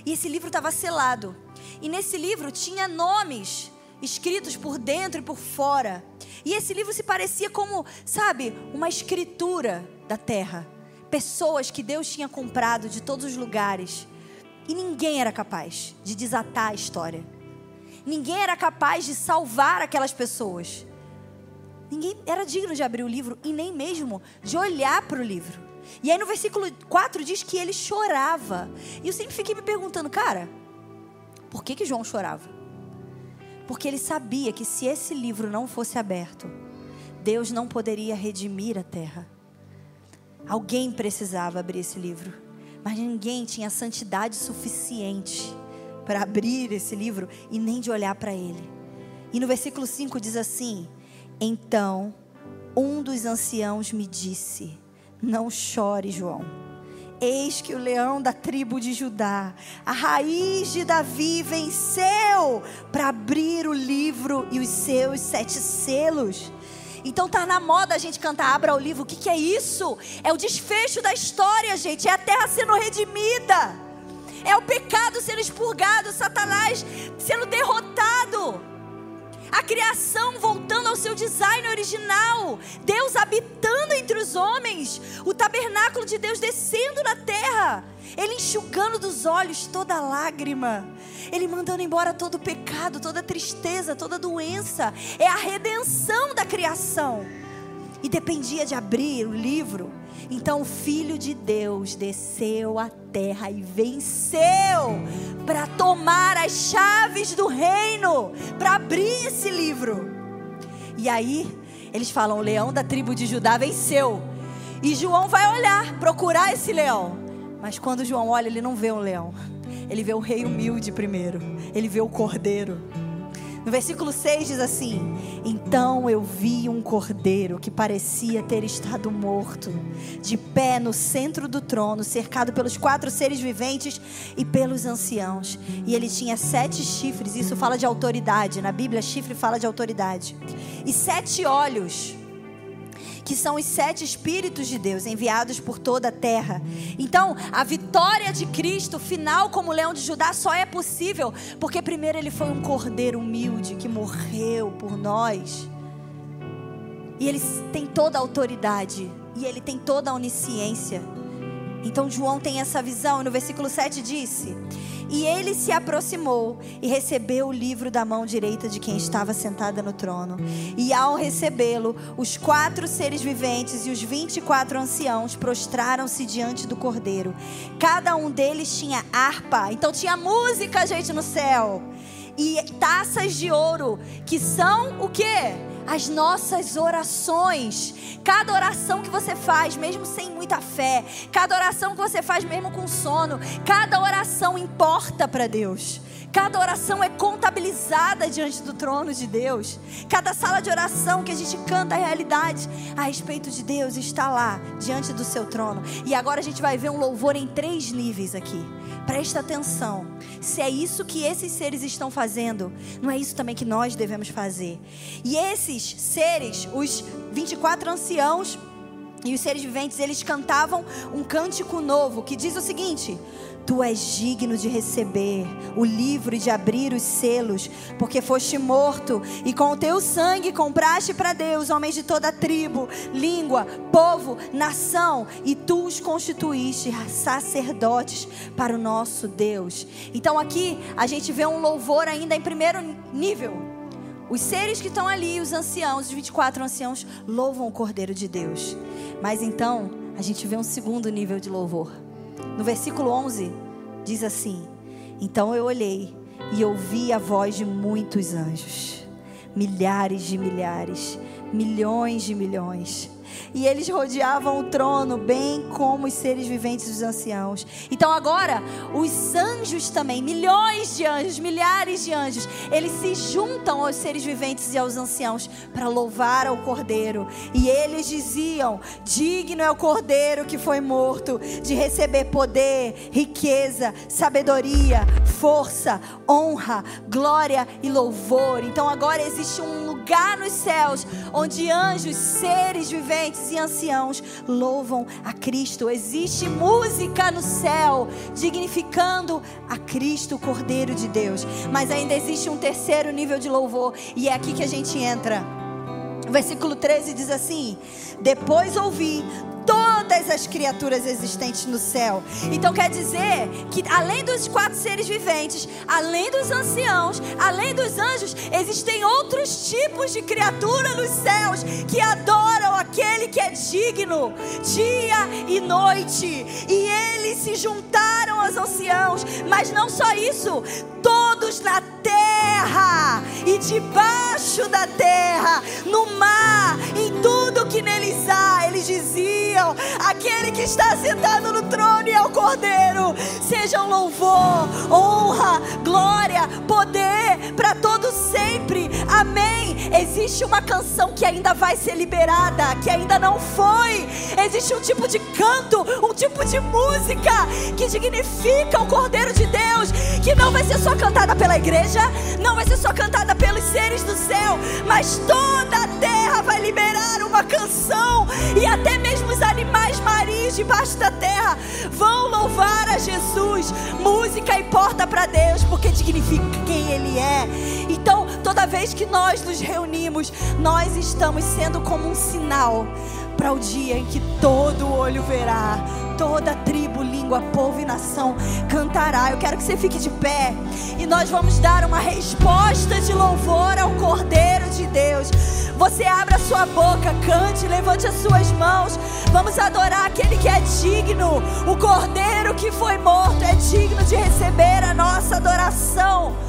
E esse livro estava selado. E nesse livro tinha nomes escritos por dentro e por fora. E esse livro se parecia como, sabe, uma escritura da terra. Pessoas que Deus tinha comprado de todos os lugares. E ninguém era capaz de desatar a história. Ninguém era capaz de salvar aquelas pessoas. Ninguém era digno de abrir o livro e nem mesmo de olhar para o livro. E aí no versículo 4 diz que ele chorava. E eu sempre fiquei me perguntando, cara, por que, que João chorava? Porque ele sabia que se esse livro não fosse aberto, Deus não poderia redimir a terra. Alguém precisava abrir esse livro, mas ninguém tinha santidade suficiente para abrir esse livro e nem de olhar para ele. E no versículo 5 diz assim: Então um dos anciãos me disse: Não chore, João Eis que o leão da tribo de Judá, a raiz de Davi, venceu para abrir o livro e os seus sete selos. Então tá na moda a gente cantar Abra o livro. O que, que é isso? É o desfecho da história, gente. É a terra sendo redimida. É o pecado sendo expurgado, Satanás sendo derrotado a criação voltando ao seu design original, Deus habitando entre os homens, o tabernáculo de Deus descendo na terra, Ele enxugando dos olhos toda lágrima, Ele mandando embora todo pecado, toda tristeza, toda doença, é a redenção da criação. E dependia de abrir o livro então o Filho de Deus desceu à terra e venceu para tomar as chaves do reino, para abrir esse livro. E aí eles falam: o leão da tribo de Judá venceu. E João vai olhar, procurar esse leão. Mas quando João olha, ele não vê um leão. Ele vê o rei humilde primeiro. Ele vê o cordeiro. No versículo 6 diz assim: Então eu vi um cordeiro que parecia ter estado morto, de pé no centro do trono, cercado pelos quatro seres viventes e pelos anciãos. E ele tinha sete chifres, isso fala de autoridade. Na Bíblia, chifre fala de autoridade. E sete olhos que são os sete Espíritos de Deus enviados por toda a terra. Então, a vitória de Cristo, final como leão de Judá, só é possível porque, primeiro, ele foi um cordeiro humilde que morreu por nós. E ele tem toda a autoridade, e ele tem toda a onisciência. Então, João tem essa visão, no versículo 7 disse. E ele se aproximou e recebeu o livro da mão direita de quem estava sentada no trono. E ao recebê-lo, os quatro seres viventes e os vinte e quatro anciãos prostraram-se diante do cordeiro. Cada um deles tinha harpa, então tinha música, gente, no céu. E taças de ouro, que são o quê? As nossas orações. Cada oração que você faz, mesmo sem muita fé, cada oração que você faz, mesmo com sono, cada oração importa para Deus. Cada oração é contabilizada diante do trono de Deus. Cada sala de oração que a gente canta a realidade a respeito de Deus está lá, diante do seu trono. E agora a gente vai ver um louvor em três níveis aqui. Presta atenção. Se é isso que esses seres estão fazendo, não é isso também que nós devemos fazer. E esses seres, os 24 anciãos e os seres viventes, eles cantavam um cântico novo que diz o seguinte: Tu és digno de receber o livro e de abrir os selos, porque foste morto e com o teu sangue compraste para Deus homens de toda tribo, língua, povo, nação, e tu os constituíste sacerdotes para o nosso Deus. Então aqui a gente vê um louvor ainda em primeiro nível. Os seres que estão ali, os anciãos, os 24 anciãos, louvam o Cordeiro de Deus. Mas então, a gente vê um segundo nível de louvor. No versículo 11, diz assim: Então eu olhei e ouvi a voz de muitos anjos, milhares de milhares, milhões de milhões e eles rodeavam o trono, bem como os seres viventes dos anciãos. Então agora, os anjos também, milhões de anjos, milhares de anjos, eles se juntam aos seres viventes e aos anciãos para louvar ao Cordeiro. E eles diziam: Digno é o Cordeiro que foi morto de receber poder, riqueza, sabedoria, força, honra, glória e louvor. Então agora existe um lugar nos céus onde anjos, seres viventes e anciãos louvam a Cristo. Existe música no céu dignificando a Cristo, o Cordeiro de Deus. Mas ainda existe um terceiro nível de louvor e é aqui que a gente entra. Versículo 13 diz assim: Depois ouvi todas as criaturas existentes no céu. Então quer dizer que além dos quatro seres viventes, além dos anciãos, além dos anjos, existem outros tipos de criatura nos céus que adoram aquele que é digno, dia e noite. E eles se juntaram aos anciãos, mas não só isso, todos na terra e debaixo da terra, no mar, aquele que está sentado no trono e é o cordeiro, sejam louvor, honra, glória, poder para todos sempre. Amém. Existe uma canção que ainda vai ser liberada, que ainda não foi. Existe um tipo de canto, um tipo de música que dignifica o Cordeiro de Deus, que não vai ser só cantada pela igreja, não vai ser só cantada pelos seres do céu, mas toda a terra vai liberar uma canção e até mesmo os animais marinhos debaixo da terra vão louvar a Jesus. Música importa para Deus porque dignifica quem Ele é. Então, toda vez que nós nos reunimos, nós estamos sendo como um sinal para o dia em que todo olho verá, toda tribo, língua, povo e nação cantará. Eu quero que você fique de pé e nós vamos dar uma resposta de louvor ao Cordeiro de Deus. Você abra sua boca, cante, levante as suas mãos. Vamos adorar aquele que é digno. O Cordeiro que foi morto é digno de receber a nossa adoração.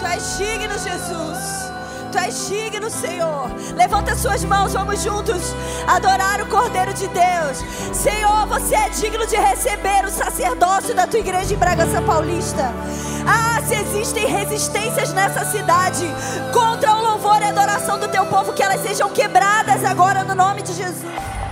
Tu és digno, Jesus. Tu és digno, Senhor. Levanta suas mãos, vamos juntos adorar o Cordeiro de Deus. Senhor, você é digno de receber o sacerdócio da tua igreja em Bragança Paulista. Ah, se existem resistências nessa cidade contra o louvor e adoração do teu povo, que elas sejam quebradas agora no nome de Jesus.